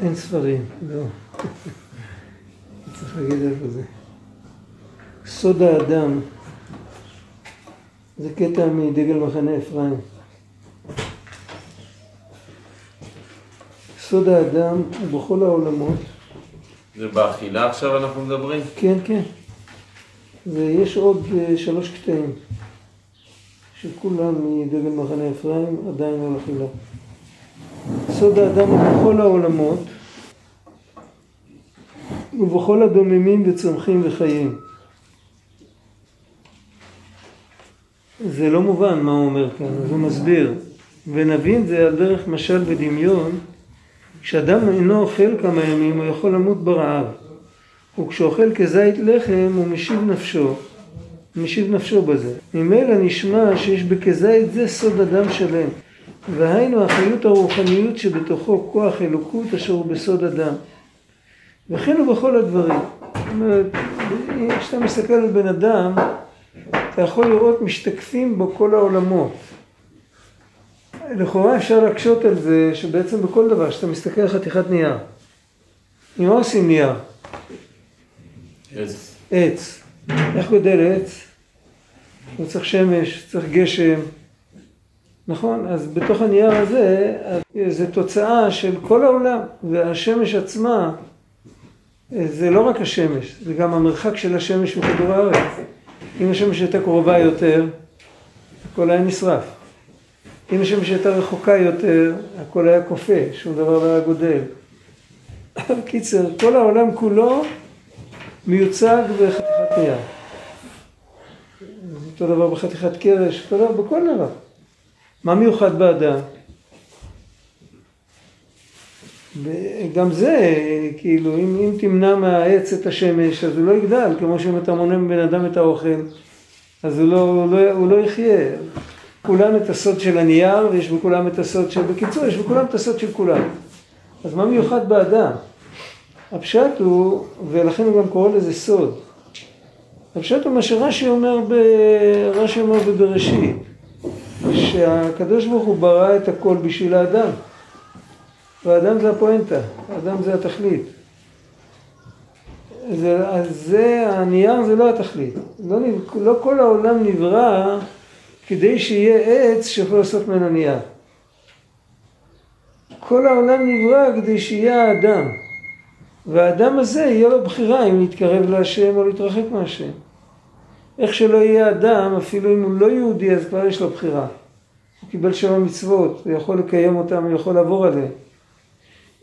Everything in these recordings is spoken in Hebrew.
אין ספרים, לא. צריך להגיד איפה זה. סוד האדם, זה קטע מדגל מחנה אפרים. סוד האדם הוא בכל העולמות. זה באכילה עכשיו אנחנו מדברים? כן, כן. ויש עוד אה, שלוש קטעים, שכולם מדגל מחנה אפרים עדיין על אכילה. סוד האדם הוא בכל העולמות ובכל הדוממים וצומחים וחיים. זה לא מובן מה הוא אומר כאן, אז הוא מסביר. ונבין זה על דרך משל ודמיון, כשאדם אינו אוכל כמה ימים הוא יכול למות ברעב. וכשאוכל כזית לחם הוא משיב נפשו, משיב נפשו בזה. ממילא נשמע שיש בכזית זה סוד אדם שלם. והיינו החיות הרוחניות שבתוכו כוח אלוקות אשר הוא בסוד אדם. וכן הוא בכל הדברים. זאת אומרת, כשאתה מסתכל על בן אדם, אתה יכול לראות משתקפים בו כל העולמות. לכאורה אפשר להקשות על זה שבעצם בכל דבר, כשאתה מסתכל על חתיכת נייר, ממה עושים נייר? עץ. עץ. איך גודל עץ? הוא צריך שמש, צריך גשם, נכון? אז בתוך הנייר הזה, זה תוצאה של כל העולם, והשמש עצמה, זה לא רק השמש, זה גם המרחק של השמש מכדור הארץ. אם השמש הייתה קרובה יותר, הכל היה נשרף. אם השמש הייתה רחוקה יותר, הכל היה קופא, שום דבר לא היה גודל. בקיצר, כל העולם כולו מיוצג בחתיכת נייר. אותו דבר בחתיכת קרש, אותו דבר בכל דבר. מה מיוחד באדם? וגם זה, כאילו, אם, אם תמנע מהעץ את השמש, אז הוא לא יגדל, כמו שאם אתה מונע מבן אדם את האוכל, אז הוא לא, הוא לא, הוא לא יחיה. כולם את הסוד של הנייר, ויש בכולם את הסוד של... בקיצור, יש בכולם את הסוד של כולם. אז מה מיוחד באדם? הפשט הוא, ולכן הוא גם קורא לזה סוד. הפשט הוא מה שרש"י אומר, ב... רש"י אומר בבראשית. שהקדוש ברוך הוא ברא את הכל בשביל האדם. והאדם זה הפואנטה, האדם זה התכלית. זה, אז זה, הנייר זה לא התכלית. לא, לא כל העולם נברא כדי שיהיה עץ שיכול לעשות ממנו נייר. כל העולם נברא כדי שיהיה האדם. והאדם הזה יהיה לו בחירה אם להתקרב להשם או להתרחק מהשם. איך שלא יהיה אדם, אפילו אם הוא לא יהודי, אז כבר יש לו בחירה. הוא קיבל שבע מצוות, הוא יכול לקיים אותם, הוא יכול לעבור עליהם.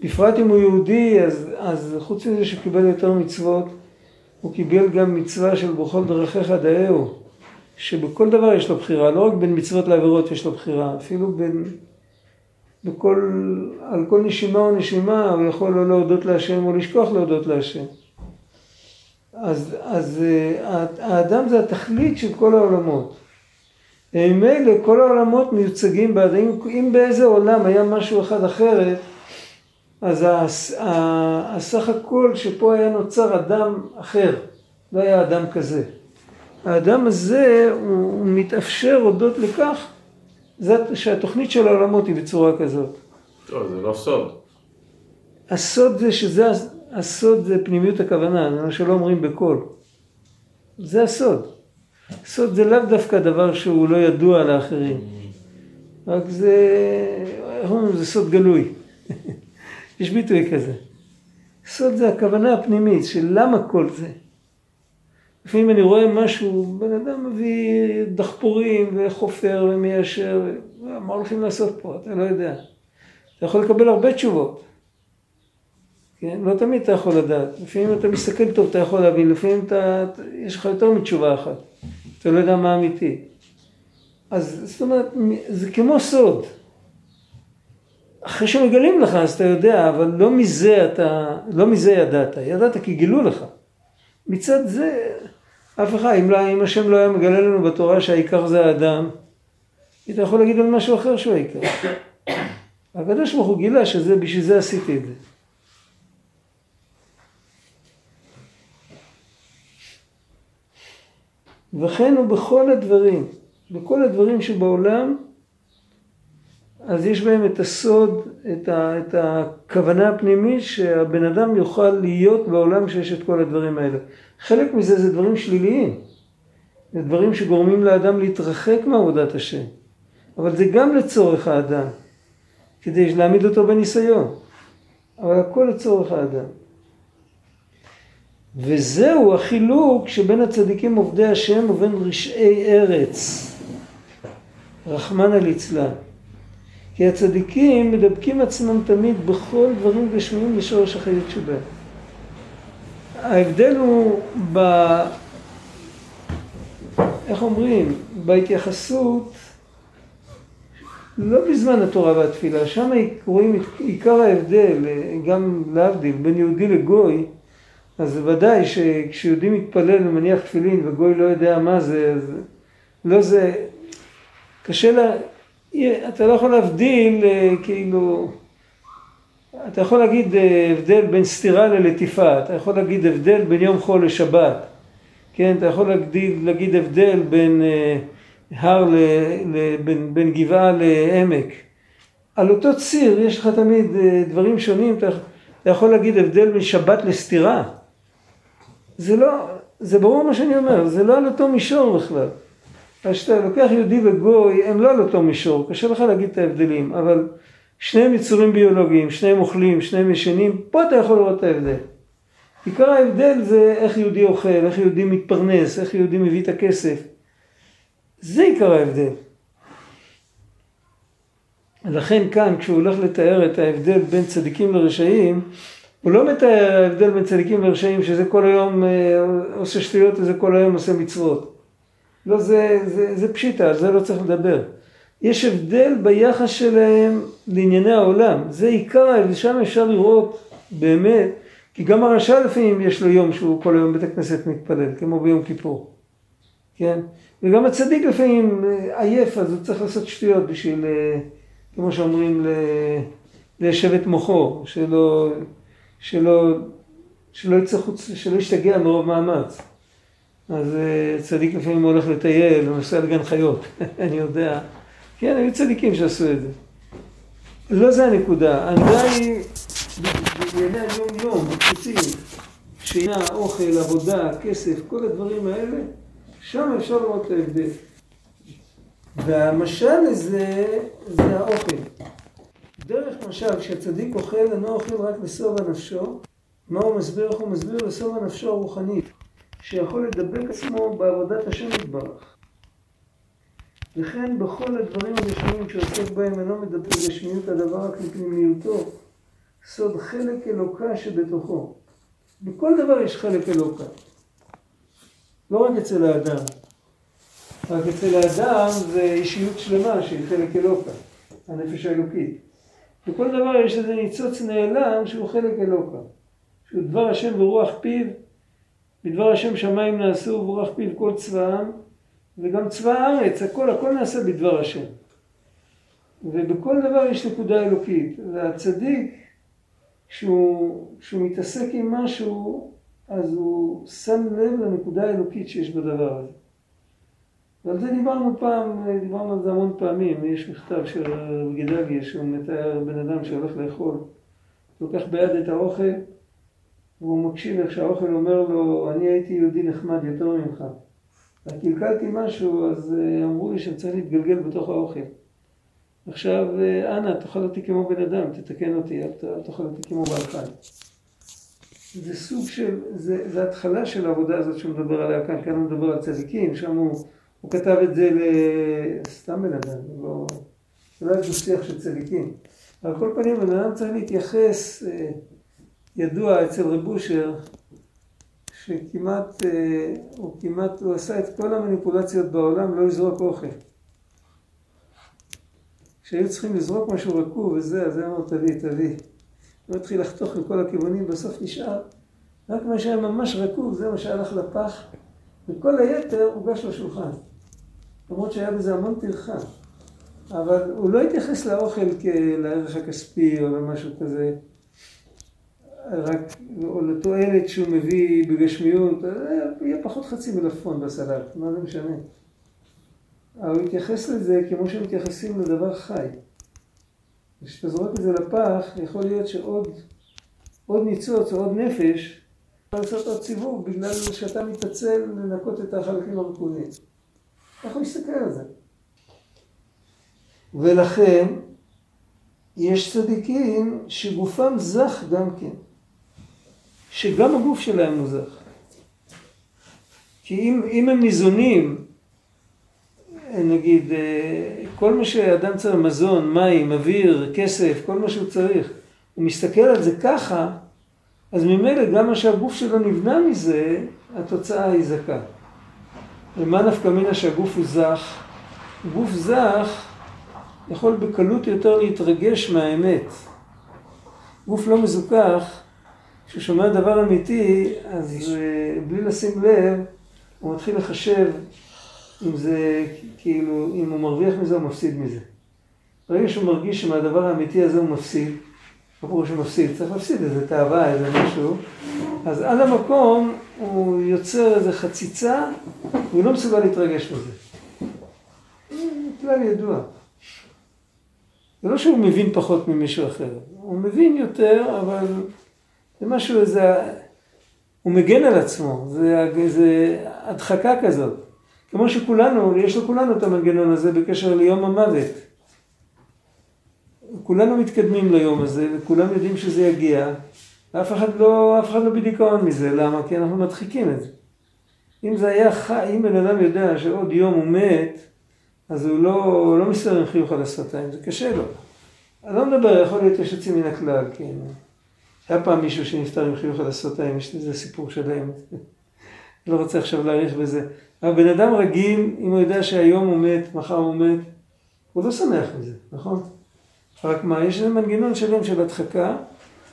בפרט אם הוא יהודי, אז, אז חוץ מזה שהוא קיבל יותר מצוות, הוא קיבל גם מצווה של בכל דרכיך דאהו, שבכל דבר יש לו בחירה, לא רק בין מצוות לעבירות יש לו בחירה, אפילו בין, בכל, על כל נשימה או נשימה הוא יכול לא להודות להשם או לשכוח להודות להשם. אז, אז אה, האדם זה התכלית של כל העולמות. מילא כל העולמות מיוצגים באדם. אם, אם באיזה עולם היה משהו אחד אחרת, אז הסך הכל שפה היה נוצר אדם אחר, לא היה אדם כזה. האדם הזה הוא מתאפשר הודות לכך שהתוכנית של העולמות היא בצורה כזאת. טוב, זה לא סוד. הסוד זה שזה הסוד זה פנימיות הכוונה, זה מה שלא אומרים בקול. זה הסוד. סוד זה לאו דווקא דבר שהוא לא ידוע לאחרים. רק זה, איך אומרים, זה סוד גלוי. יש ביטוי כזה. סוד זה הכוונה הפנימית של למה כל זה. לפעמים אני רואה משהו, בן אדם מביא דחפורים וחופר ומיישר, מה הולכים לעשות פה? אתה לא יודע. אתה יכול לקבל הרבה תשובות. כן? לא תמיד אתה יכול לדעת. לפעמים אתה מסתכל טוב, אתה יכול להבין, לפעמים אתה, יש לך יותר מתשובה אחת. אתה לא יודע מה אמיתי. אז זאת אומרת, זה כמו סוד. אחרי שמגלים לך אז אתה יודע, אבל לא מזה אתה, לא מזה ידעת. ידעת כי גילו לך. מצד זה, אף אחד, אם, לא, אם השם לא היה מגלה לנו בתורה שהעיקר זה האדם, היית יכול להגיד על משהו אחר שהוא העיקר. הקדוש ברוך הוא גילה שזה, בשביל זה עשיתי את זה. וכן הוא בכל הדברים, בכל הדברים שבעולם, אז יש בהם את הסוד, את, ה, את הכוונה הפנימית שהבן אדם יוכל להיות בעולם שיש את כל הדברים האלה. חלק מזה זה דברים שליליים. זה דברים שגורמים לאדם להתרחק מעבודת השם. אבל זה גם לצורך האדם, כדי להעמיד אותו בניסיון. אבל הכל לצורך האדם. וזהו החילוק שבין הצדיקים עובדי השם ובין רשעי ארץ. רחמנא ליצלן. כי הצדיקים מדבקים עצמם תמיד בכל דברים גשמיים לשורש החיות שבהם. ההבדל הוא ב... איך אומרים? בהתייחסות לא בזמן התורה והתפילה, שם רואים עיקר ההבדל, גם להבדיל, בין יהודי לגוי, אז ודאי שכשיהודי מתפלל ומניח תפילין וגוי לא יודע מה זה, אז לא זה, קשה לה, אתה לא יכול להבדיל אה, כאילו, אתה יכול להגיד אה, הבדל בין סתירה ללטיפה, אתה יכול להגיד הבדל בין יום חול לשבת, כן, אתה יכול להגיד, להגיד הבדל בין אה, הר, ל, ל, בין, בין גבעה לעמק. על אותו ציר יש לך תמיד דברים שונים, אתה, אתה יכול להגיד הבדל בין שבת לסתירה. זה לא, זה ברור מה שאני אומר, זה לא על אותו מישור בכלל. אז כשאתה לוקח יהודי וגוי, הם לא על אותו מישור, קשה לך להגיד את ההבדלים, אבל שניהם יצורים ביולוגיים, שניהם אוכלים, שניהם ישנים, פה אתה יכול לראות את ההבדל. עיקר ההבדל זה איך יהודי אוכל, איך יהודי מתפרנס, איך יהודי מביא את הכסף. זה עיקר ההבדל. לכן כאן כשהוא הולך לתאר את ההבדל בין צדיקים לרשעים, הוא לא מתאר ההבדל בין צדיקים לרשעים שזה כל היום אה, עושה שטויות וזה כל היום עושה מצוות. לא, זה, זה, זה פשיטה, על זה לא צריך לדבר. יש הבדל ביחס שלהם לענייני העולם. זה עיקר ההבדל, שם אפשר לראות באמת, כי גם הרשע לפעמים יש לו יום שהוא כל היום בית הכנסת מתפלל, כמו ביום כיפור. כן? וגם הצדיק לפעמים אה, עייף, אז הוא צריך לעשות שטויות בשביל, אה, כמו שאומרים, ליישב את מוחו, שלא, שלא, שלא, יצטרך, שלא ישתגע מרוב מאמץ. אז אה, צדיק לפעמים הולך לטייל, הוא נוסע לגן חיות, אני יודע. כן, היו צדיקים שעשו את זה. לא זה הנקודה, הנקודה היא בענייני היום-יום, בקצוצים, שינה, אוכל, עבודה, כסף, כל הדברים האלה, שם אפשר לראות את ההבדל. והמשל לזה, זה האוכל. דרך משל, כשהצדיק אוכל, אינו אוכל רק לשובע נפשו. מה הוא מסביר? איך הוא מסביר? לשובע נפשו הרוחנית. שיכול לדבק עצמו בעבודת השם יתברך. וכן בכל הדברים הגשמיים שעוסק בהם אינו מדבר גשמיות הדבר רק לפנימיותו, סוד חלק אלוקה שבתוכו. בכל דבר יש חלק אלוקה. לא רק אצל האדם. רק אצל האדם זה אישיות שלמה שהיא חלק אלוקה, הנפש האלוקית. בכל דבר יש איזה ניצוץ נעלם שהוא חלק אלוקה. שהוא דבר השם ורוח פיו בדבר השם שמיים נעשו וברוח פיו כל צבאם וגם צבא הארץ, הכל, הכל נעשה בדבר השם. ובכל דבר יש נקודה אלוקית. והצדיק, כשהוא, כשהוא מתעסק עם משהו, אז הוא שם לב לנקודה האלוקית שיש בדבר הזה. ועל זה דיברנו פעם, דיברנו על זה המון פעמים. יש מכתב של רב שהוא מתאר בן אדם שהולך לאכול, לוקח ביד את האוכל והוא מקשיב איך שהאוכל אומר לו, אני הייתי יהודי נחמד יותר ממך. קלקלתי משהו, אז אה, אמרו לי שאני צריך להתגלגל בתוך האוכל. עכשיו, אה, אנא, תאכל אותי כמו בן אדם, תתקן אותי, אל תאכל אותי כמו בעל חי. זה סוג של, זה, זה התחלה של העבודה הזאת שהוא מדבר עליה כאן, כאן הוא מדבר על צדיקים, שם הוא, הוא כתב את זה לסתם בן אדם, לא, זה לא דו-שיח של צדיקים. על כל פנים, בן אדם צריך להתייחס אה, ידוע אצל רב אושר, שכמעט, אה, הוא כמעט, הוא עשה את כל המניפולציות בעולם לא לזרוק אוכל. כשהיו צריכים לזרוק משהו רקוב וזה, אז הוא אמר תביא, תביא. הוא התחיל לחתוך לכל הכיוונים, בסוף נשאר רק מה שהיה ממש רקוב, זה מה שהלך לפח, וכל היתר הוגש לשולחן. למרות שהיה בזה המון טרחה. אבל הוא לא התייחס לאוכל כלערך הכספי או למשהו כזה. רק, או לתועלת שהוא מביא בגשמיות, יהיה פחות חצי מלפפון בסלט, מה זה משנה? אבל הוא התייחס לזה כמו שמתייחסים לדבר חי. כשאתה זורק את זה לפח, יכול להיות שעוד עוד ניצוץ או עוד נפש, יכול לעשות עוד סיבוב בגלל שאתה מתעצל לנקות את החלקים הרקודים. איך הוא יסתכל על זה? ולכן, יש צדיקים שגופם זך גם כן. שגם הגוף שלהם הוא זך. כי אם, אם הם ניזונים, נגיד, אה, כל מה שאדם צריך, מזון, מים, אוויר, כסף, כל מה שהוא צריך, הוא מסתכל על זה ככה, אז ממילא גם מה שהגוף שלו נבנה מזה, התוצאה היא זכה. ומה נפקא מינה שהגוף הוא זך? גוף זך יכול בקלות יותר להתרגש מהאמת. גוף לא מזוכח, כשהוא שומע דבר אמיתי, אז אה, בלי לשים לב, הוא מתחיל לחשב אם זה, כאילו, אם הוא מרוויח מזה או מפסיד מזה. ברגע שהוא מרגיש שמהדבר האמיתי הזה הוא מפסיד, לא ברור שהוא מפסיד, צריך להפסיד איזה תאווה, איזה משהו, אז על המקום הוא יוצר איזה חציצה, והוא לא מסוגל להתרגש מזה. כלל ידוע. זה לא שהוא מבין פחות ממישהו אחר, הוא מבין יותר, אבל זה משהו, איזה... הוא מגן על עצמו, זה, זה הדחקה כזאת. כמו שכולנו, יש לכולנו את המנגנון הזה בקשר ליום המוות. כולנו מתקדמים ליום הזה, וכולם יודעים שזה יגיע, ואף אחד לא, אף אחד לא בדיכאון מזה, למה? כי אנחנו מדחיקים את זה. אם זה היה חי, אם בן אדם יודע שעוד יום הוא מת, אז הוא לא, לא מסתדר עם חיוך על השפתיים, זה קשה לו. אני לא מדבר, יכול להיות יש יוצאים מן הכלל, כן. היה פעם מישהו שנפטר עם חיוך על השפתיים, יש לזה סיפור שלם. לא רוצה עכשיו להאריך בזה. אבל בן אדם רגיל, אם הוא יודע שהיום הוא מת, מחר הוא מת, הוא לא שמח מזה, נכון? רק מה, יש איזה מנגנון שלם של הדחקה,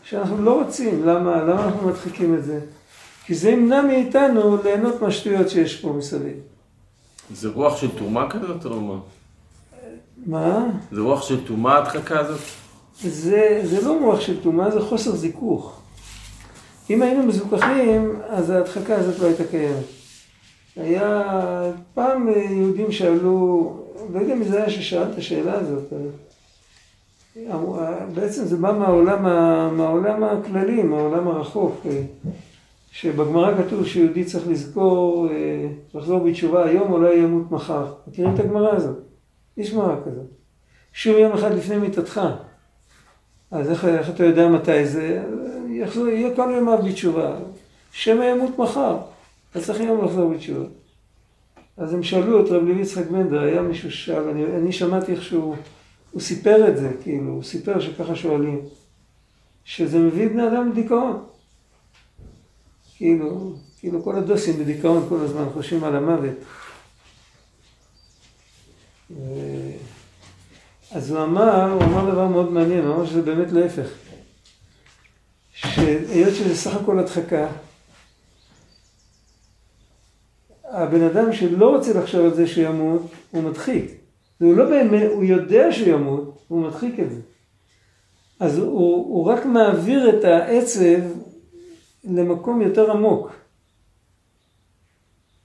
שאנחנו לא רוצים. למה? למה אנחנו מדחיקים את זה? כי זה ימנע מאיתנו ליהנות מהשטויות שיש פה מסביב. זה רוח של טומאה כזאת או מה? מה? זה רוח של טומאה ההדחקה הזאת? זה, זה לא רוח של טומאה, זה חוסר זיכוך. אם היינו מזוכחים, אז ההדחקה הזאת לא הייתה קיימת. היה פעם יהודים שאלו, לא יודע מי זה היה ששאל את השאלה הזאת, בעצם זה בא מהעולם, מהעולם הכללי, מהעולם הרחוק, שבגמרא כתוב שיהודי צריך לזכור, לחזור בתשובה היום, אולי ימות מחר. מכירים את הגמרא הזאת? יש גמרא כזאת. שום יום אחד לפני מיתתך. אז איך, איך אתה יודע מתי זה? יחזור, יהיה כל ימיו בתשובה. שמא ימות מחר. אז צריך היום לחזור בתשובה. אז הם שאלו את רב לוי יצחק בנדר, היה מישהו ששאל, אני, אני שמעתי איך שהוא הוא סיפר את זה, כאילו, הוא סיפר שככה שואלים, שזה מביא בני אדם לדיכאון. כאילו, כאילו כל הדוסים בדיכאון כל הזמן חושבים על המוות. ו... אז הוא אמר, הוא אמר דבר מאוד מעניין, הוא אמר שזה באמת להפך. שהיות שזה סך הכל הדחקה, הבן אדם שלא רוצה לחשוב על זה שימות, הוא מדחיק. והוא לא באמת, הוא יודע שהוא ימות, הוא מדחיק את זה. אז הוא, הוא רק מעביר את העצב למקום יותר עמוק.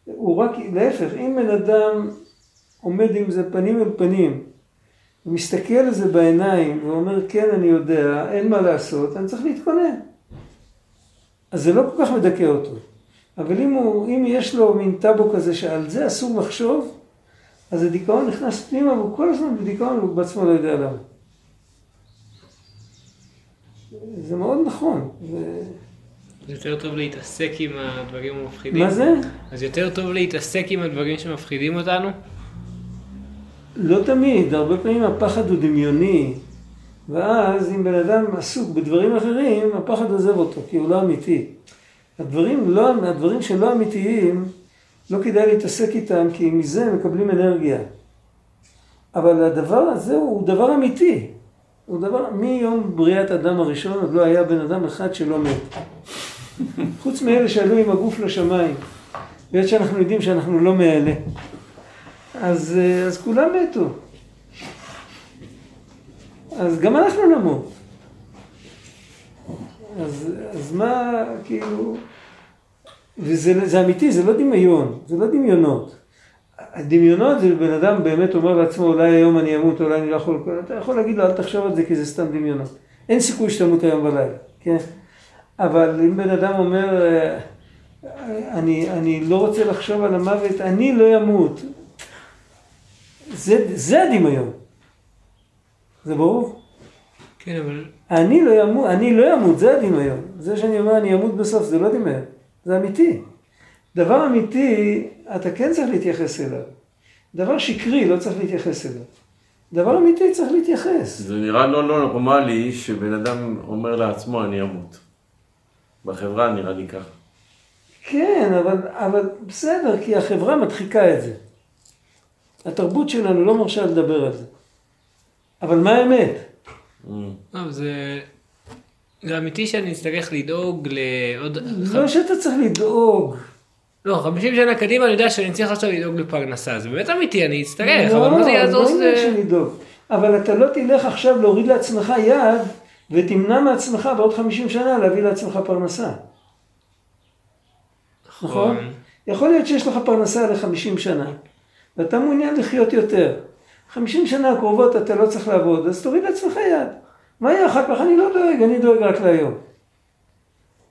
הוא רק, להפך, אם בן אדם עומד עם זה פנים אל פנים, ומסתכל על זה בעיניים ואומר, כן, אני יודע, אין מה לעשות, אני צריך להתכונן. אז זה לא כל כך מדכא אותו. אבל אם, הוא, אם יש לו מין טאבו כזה שעל זה אסור לחשוב, אז הדיכאון נכנס פנימה, והוא כל הזמן בדיכאון, והוא בעצמו לא יודע למה. זה מאוד נכון. ו... זה יותר טוב להתעסק עם הדברים המפחידים. מה זה? אז יותר טוב להתעסק עם הדברים שמפחידים אותנו? לא תמיד, הרבה פעמים הפחד הוא דמיוני, ואז אם בן אדם עסוק בדברים אחרים, הפחד עוזב אותו, כי הוא לא אמיתי. הדברים, לא, הדברים שלא אמיתיים, לא כדאי להתעסק איתם, כי מזה מקבלים אנרגיה. אבל הדבר הזה הוא דבר אמיתי. הוא דבר, מיום בריאת אדם הראשון עוד לא היה בן אדם אחד שלא מת. חוץ מאלה שעלו עם הגוף לשמיים. בעת שאנחנו יודעים שאנחנו לא מאלה. אז, אז כולם מתו. אז גם אנחנו נמות. אז, אז מה, כאילו... וזה אמיתי, זה לא דמיון, זה לא דמיונות. הדמיונות זה בן אדם באמת אומר לעצמו, אולי היום אני אמות, אולי אני לא יכול... אתה יכול להגיד לו, אל תחשוב על זה כי זה סתם דמיונות. אין סיכוי שתמות היום בלילה, כן? אבל אם בן אדם אומר, אה, אני, אני לא רוצה לחשוב על המוות, אני לא אמות. זה, זה הדמיון. זה ברור? כן, אבל אני לא אמות, אני לא אמות, זה הדמיון. זה שאני אומר אני אמות בסוף, זה לא דמיון, זה אמיתי. דבר אמיתי, אתה כן צריך להתייחס אליו. דבר שקרי, לא צריך להתייחס אליו. דבר אמיתי צריך להתייחס. זה נראה לא לא נורמלי שבן אדם אומר לעצמו אני אמות. בחברה נראה לי ככה. כן, אבל, אבל בסדר, כי החברה מדחיקה את זה. התרבות שלנו לא מרשה לדבר על זה. אבל מה האמת? לא, זה... זה אמיתי שאני אצטרך לדאוג לעוד... לא שאתה צריך לדאוג. לא, 50 שנה קדימה אני יודע שאני צריך עכשיו לדאוג לפרנסה, זה באמת אמיתי, אני אצטרך, לא, אבל מה זה יעזור לא שזה... עניין של לדאוג. אבל אתה לא תלך עכשיו להוריד לעצמך יד ותמנע מעצמך בעוד 50 שנה להביא לעצמך פרנסה. נכון? יכול להיות שיש לך פרנסה ל-50 שנה, ואתה מעוניין לחיות יותר. 50 שנה הקרובות אתה לא צריך לעבוד, אז תוריד לעצמך יד. מה יהיה אחר כך? אני לא דואג, אני דואג רק להיום.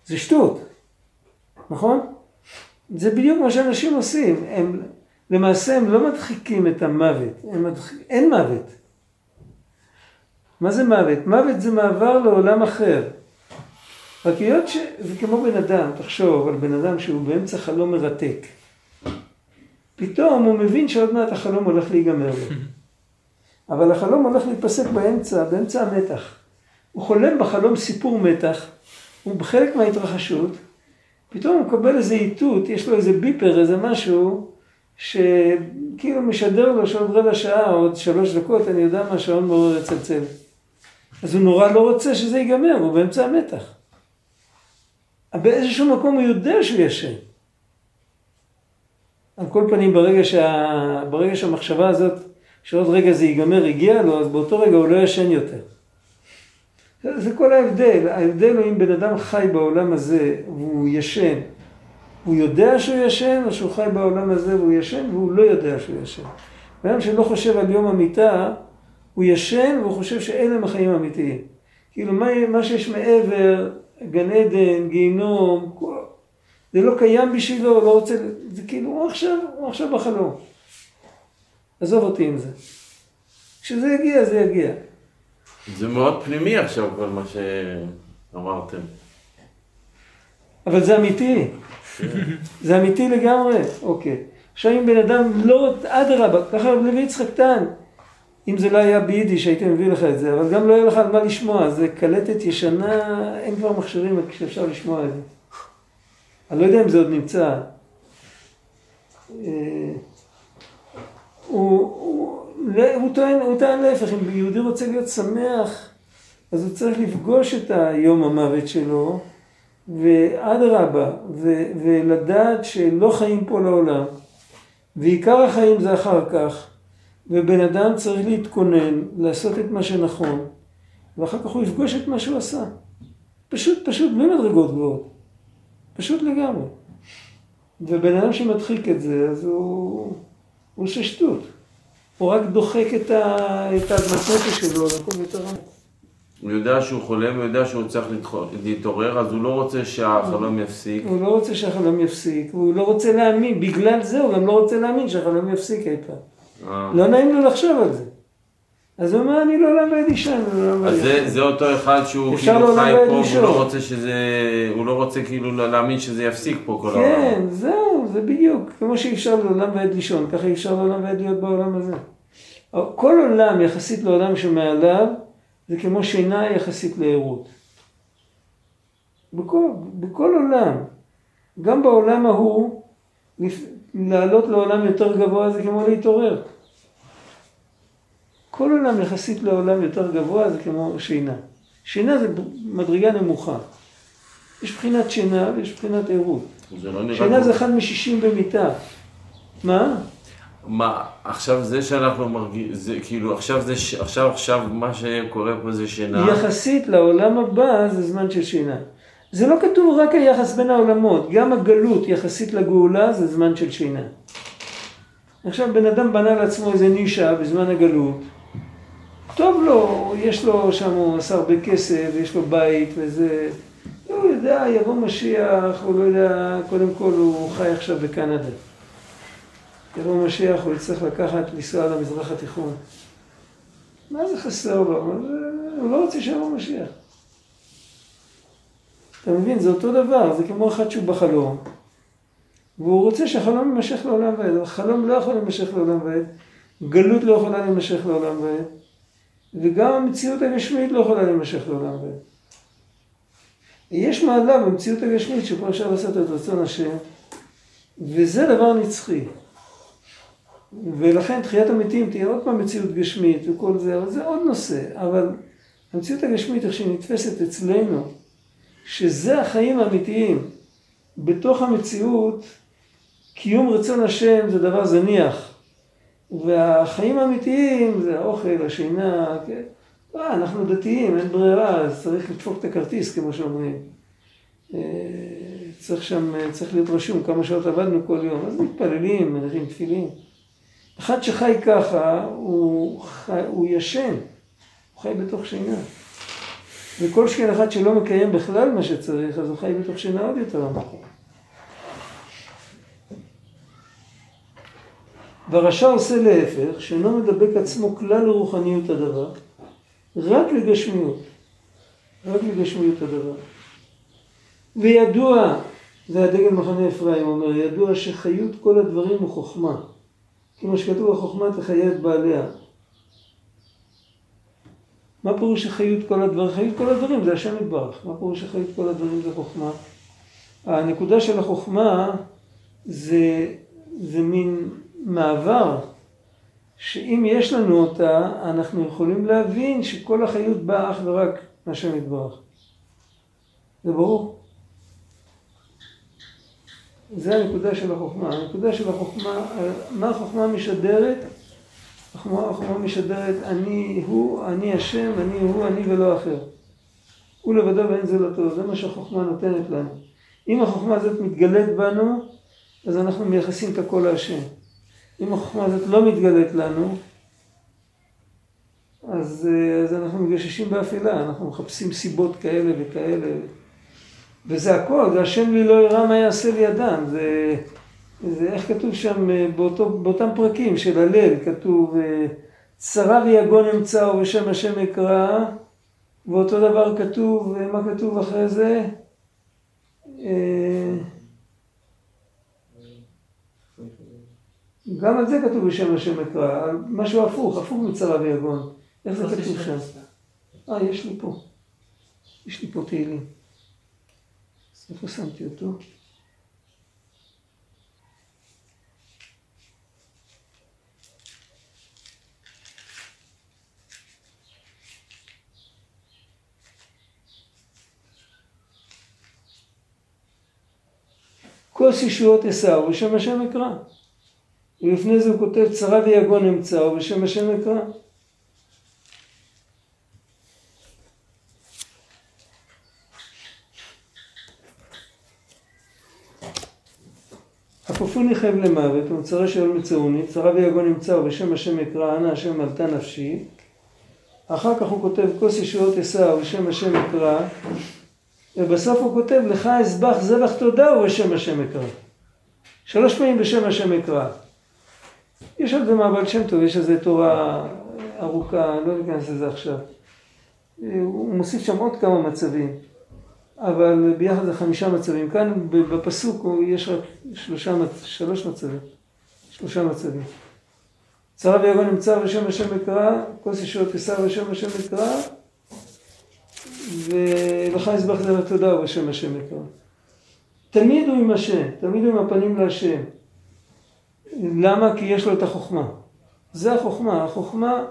זה שטות, נכון? זה בדיוק מה שאנשים עושים. הם, למעשה הם לא מדחיקים את המוות, מדחיק, אין מוות. מה זה מוות? מוות זה מעבר לעולם אחר. רק היות שזה כמו בן אדם, תחשוב על בן אדם שהוא באמצע חלום מרתק. פתאום הוא מבין שעוד מעט החלום הולך להיגמר לו. אבל החלום הולך להיפסק באמצע, באמצע המתח. הוא חולם בחלום סיפור מתח, הוא בחלק מההתרחשות, פתאום הוא מקבל איזה איתות, יש לו איזה ביפר, איזה משהו, שכאילו משדר לו שעוד רבע שעה, עוד שלוש דקות, אני יודע מה, שעון מעורר יצלצל. אז הוא נורא לא רוצה שזה ייגמר, הוא באמצע המתח. באיזשהו מקום הוא יודע שהוא ישן. על כל פנים, ברגע, שה... ברגע שהמחשבה הזאת, שעוד רגע זה ייגמר, הגיע לו, אז באותו רגע הוא לא ישן יותר. זה, כל ההבדל. ההבדל הוא אם בן אדם חי בעולם הזה והוא ישן, הוא יודע שהוא ישן, או שהוא חי בעולם הזה והוא ישן והוא לא יודע שהוא ישן. בן אדם שלא חושב על יום המיטה, הוא ישן והוא חושב שאלה הם החיים האמיתיים. כאילו, מה, מה שיש מעבר, גן עדן, גיהינום. זה לא קיים בשבילו, לא רוצה, זה כאילו, הוא עכשיו, הוא עכשיו בחלום. עזוב אותי עם זה. כשזה יגיע, זה יגיע. זה מאוד פנימי עכשיו כל מה שאמרתם. אבל זה אמיתי. זה אמיתי לגמרי. אוקיי. עכשיו אם בן אדם לא, אדרבה, ככה רב לוי יצחק טען. אם זה לא היה ביידיש הייתי מביא לך את זה, אבל גם לא היה לך על מה לשמוע, זה קלטת ישנה, אין כבר מכשירים שאפשר לשמוע את זה. אני לא יודע אם זה עוד נמצא. הוא, הוא, הוא, טוען, הוא טוען להפך, אם יהודי רוצה להיות שמח, אז הוא צריך לפגוש את היום המוות שלו, ואדרבה, ולדעת שלא חיים פה לעולם, ועיקר החיים זה אחר כך, ובן אדם צריך להתכונן, לעשות את מה שנכון, ואחר כך הוא יפגוש את מה שהוא עשה. פשוט, פשוט, בלי מדרגות גבוהות. פשוט לגמרי. ובן אדם שמדחיק את זה, אז הוא, הוא עושה שטות. הוא רק דוחק את, ה, את האדמת שלו למקום יותר רע. הוא יודע שהוא חולם, הוא יודע שהוא צריך להתעורר, אז הוא לא רוצה שהחלום יפסיק. הוא לא רוצה שהחלום יפסיק, והוא לא רוצה להאמין, בגלל זה הוא גם לא רוצה להאמין שהחלום יפסיק אי פעם. אה. לא נעים לו לחשוב על זה. אז הוא אומר, אני לא ועד אישה, אני לא לעולם ועד אז זה, אישה. אותו אחד שהוא כאילו לעולם חי פה, והוא. לא רוצה שזה, הוא לא רוצה כאילו להאמין שזה יפסיק פה כל העולם. כן, זהו, זה בדיוק. כמו שאי אפשר לעולם ועד לישון, ככה אי אפשר לעולם ועד להיות בעולם הזה. כל עולם יחסית לעולם שמעליו, זה כמו שינה יחסית לערות. בכל, בכל עולם. גם בעולם ההוא, לעלות לעולם יותר גבוה זה כמו להתעורר. כל עולם יחסית לעולם יותר גבוה זה כמו שינה. שינה זה מדרגה נמוכה. יש בחינת שינה ויש בחינת ערות. זה לא. שינה זה אחד משישים במיטה. מה? מה, עכשיו זה שאנחנו מרגישים, זה כאילו, עכשיו זה, עכשיו, עכשיו מה שקורה פה זה שינה. יחסית לעולם הבא זה זמן של שינה. זה לא כתוב רק היחס בין העולמות, גם הגלות יחסית לגאולה זה זמן של שינה. עכשיו בן אדם בנה לעצמו איזה נישה בזמן הגלות, טוב לו, יש לו שם, הוא עשה הרבה כסף, יש לו בית וזה, הוא יודע, יבוא משיח, הוא לא יודע, קודם כל הוא חי עכשיו בקנדה. יבוא משיח, הוא יצטרך לקחת, לנסוע למזרח התיכון. מה זה חסר לו? הוא לא רוצה שיבוא משיח. אתה מבין? זה אותו דבר, זה כמו אחד שהוא בחלום, והוא רוצה שהחלום יימשך לעולם ועד. החלום לא יכול להימשך לעולם ועד, גלות לא יכולה להימשך לעולם ועד, וגם המציאות הגשמית לא יכולה להימשך לעולם ועד. יש מעלה במציאות הגשמית שפה אפשר לעשות את רצון השם, וזה דבר נצחי. ולכן תחיית המתים תהיה עוד פעם מציאות גשמית וכל זה, אבל זה עוד נושא. אבל המציאות הגשמית, איך שהיא נתפסת אצלנו, שזה החיים האמיתיים. בתוך המציאות, קיום רצון השם זה דבר זניח. והחיים האמיתיים זה האוכל, השינה, כן? אה, אנחנו דתיים, אין ברירה, אז צריך לדפוק את הכרטיס, כמו שאומרים. אה, צריך שם, צריך להיות רשום כמה שעות עבדנו כל יום, אז מתפללים, מניחים תפילין. אחד שחי ככה, הוא, חי, הוא ישן, הוא חי בתוך שינה. וכל שכן אחד שלא מקיים בכלל מה שצריך, אז הוא חי בתוך שינה עוד יותר עמוקה. והרשע עושה להפך, שאינו מדבק עצמו כלל לרוחניות הדבר, רק לגשמיות. רק לגשמיות הדבר. וידוע, זה הדגל מחנה אפרים אומר, ידוע שחיות כל הדברים הוא חוכמה. כמו שכתוב, החוכמה תחיה את בעליה. מה פירוש שחיות כל הדברים? חיות כל הדברים זה השם יתברך. מה פירוש שחיות כל הדברים זה חוכמה? הנקודה של החוכמה זה, זה מין מעבר, שאם יש לנו אותה, אנחנו יכולים להבין שכל החיות באה אך ורק מהשם יתברך. זה ברור? זה הנקודה של החוכמה. הנקודה של החוכמה, מה החוכמה משדרת? החוכמה, החוכמה משדרת אני הוא, אני השם, אני הוא, אני ולא אחר. הוא לבדו ואין זולתו, זה מה שהחוכמה נותנת לנו. אם החוכמה הזאת מתגלית בנו, אז אנחנו מייחסים את הכל להשם. אם החוכמה הזאת לא מתגלית לנו, אז, אז אנחנו מגששים באפלה, אנחנו מחפשים סיבות כאלה וכאלה. וזה הכל, זה השם לי לא יראה מה יעשה לי אדם. זה, זה איך כתוב שם באותו, באותם פרקים של הלל, כתוב צרה ויגון אמצאו ושם השם אקרא, ואותו דבר כתוב, מה כתוב אחרי זה? גם על זה כתוב בשם השם אקרא, משהו הפוך, הפוך מצרה ויגון. איך זה כתוב שם? אה, יש לי פה. יש לי פה תהילים. איפה שמתי אותו? כוס ישועות עשו בשם השם אקרא. ולפני זה הוא כותב צרה ויגון אמצאו בשם השם אקרא. אפופוני חייב למוות, ומצרה שאול מצאוני, צרה ויגון אמצאו בשם השם אקרא, אנא השם עלתה נפשי. אחר כך הוא כותב כוס ישועות עשו בשם השם אקרא, ובסוף הוא כותב לך אזבח זבח תודה ובשם השם אקרא. שלוש פעמים בשם השם אקרא. יש על זה מעבל שם טוב, יש איזה תורה ארוכה, לא ניכנס לזה עכשיו. הוא מוסיף שם עוד כמה מצבים, אבל ביחד זה חמישה מצבים. כאן בפסוק יש רק שלושה, שלוש מצבים, שלושה מצבים. צרה ויגון נמצא בשם השם יקרא, כוס ישועות כשר בשם השם יקרא, ולך יזבח זה לתודה ובשם השם יקרא. תמיד הוא עם השם, תמיד הוא עם הפנים להשם. למה? כי יש לו את החוכמה. זה החוכמה. החוכמה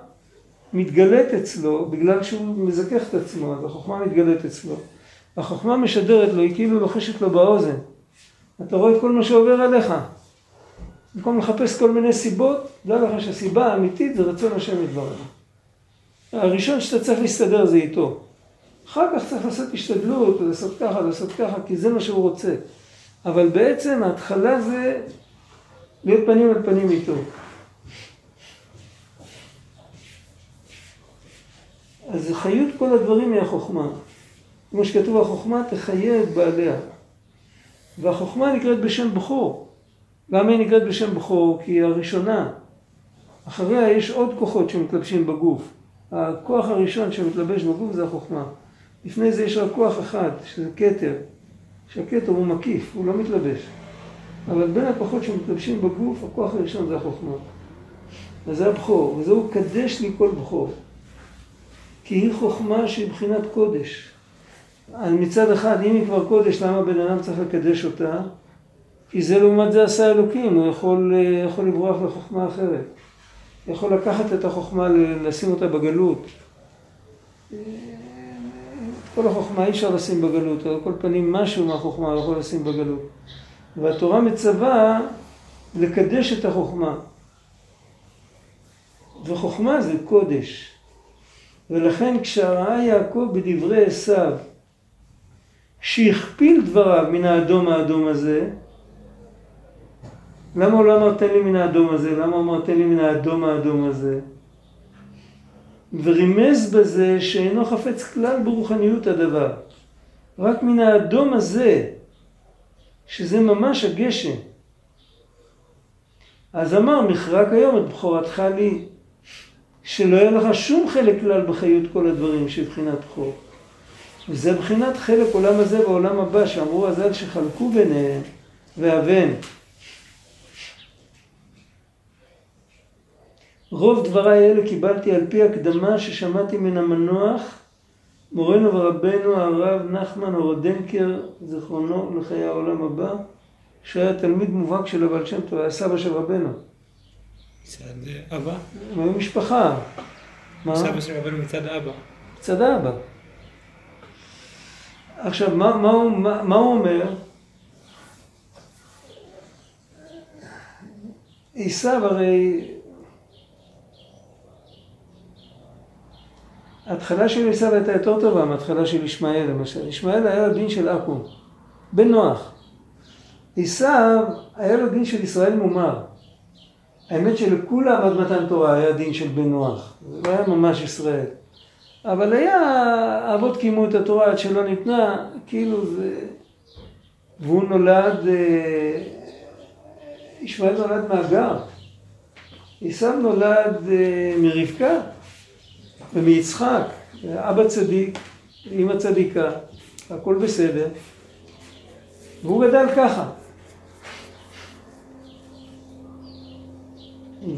מתגלית אצלו בגלל שהוא מזכך את עצמו, אז החוכמה מתגלית אצלו. החוכמה משדרת לו, היא כאילו לוחשת לו באוזן. אתה רואה את כל מה שעובר עליך. במקום לחפש כל מיני סיבות, דע לך שהסיבה האמיתית זה רצון השם יתברך. הראשון שאתה צריך להסתדר זה איתו. אחר כך צריך לעשות השתדלות, לעשות ככה, לעשות ככה, כי זה מה שהוא רוצה. אבל בעצם ההתחלה זה להיות פנים אל פנים איתו. אז חיות כל הדברים היא החוכמה. כמו שכתוב, החוכמה תחיה את בעליה. והחוכמה נקראת בשם בכור. למה היא נקראת בשם בכור? כי היא הראשונה. אחריה יש עוד כוחות שמתלבשים בגוף. הכוח הראשון שמתלבש בגוף זה החוכמה. לפני זה יש רק כוח אחד, שזה כתר. שהכתר הוא מקיף, הוא לא מתלבש. אבל בין הכוחות שמתלבשים בגוף, הכוח הראשון זה החוכמה. אז זה הבכור, וזהו קדש לי כל בכור. כי היא חוכמה שהיא בחינת קודש. על מצד אחד, אם היא כבר קודש, למה בן אדם צריך לקדש אותה? כי זה לעומת זה עשה אלוקים, הוא יכול, יכול לברוח לחוכמה אחרת. יכול לקחת את החוכמה, לשים אותה בגלות. כל החוכמה אי אפשר לשים בגלות, על כל פנים משהו מהחוכמה הוא יכול לשים בגלות. והתורה מצווה לקדש את החוכמה. וחוכמה זה קודש. ולכן כשראה יעקב בדברי עשיו, שהכפיל דבריו מן האדום האדום הזה, למה הוא לא אמר תן לי מן האדום הזה? למה הוא אמר תן לי מן האדום האדום הזה? ורימז בזה שאינו חפץ כלל ברוחניות הדבר. רק מן האדום הזה, שזה ממש הגשם. אז אמר, מחרק היום את בכורתך לי, שלא יהיה לך שום חלק כלל בחיות כל הדברים שבחינת בכור. וזה בחינת חלק עולם הזה ועולם הבא, שאמרו הזל שחלקו ביניהם, והבן. רוב דבריי אלה קיבלתי על פי הקדמה ששמעתי מן המנוח, מורנו ורבנו הרב נחמן אורדנקר, זיכרונו לחיי העולם הבא, שהיה תלמיד מובהק של הבעל שם טוב, היה סבא של רבנו. מצד אבא? הם היו משפחה. מה? סבא של רבנו מצד אבא. מצד אבא. עכשיו, מה, מה, הוא, מה, מה הוא אומר? עשיו הרי ההתחלה של עשיו הייתה יותר טובה מההתחלה של ישמעאל למשל. ישמעאל היה לו דין של עכו, בן נוח. עשיו היה לו דין של ישראל מומר. האמת שלכולם עד מתן תורה היה דין של בן נוח. זה לא היה ממש ישראל. אבל היה, האבות קיימו את התורה עד שלא ניתנה, כאילו זה... והוא נולד, אה, ישמעאל נולד מהגר. עשיו נולד אה, מרבקה. ומיצחק, אבא צדיק, אמא צדיקה, הכל בסדר. והוא גדל ככה.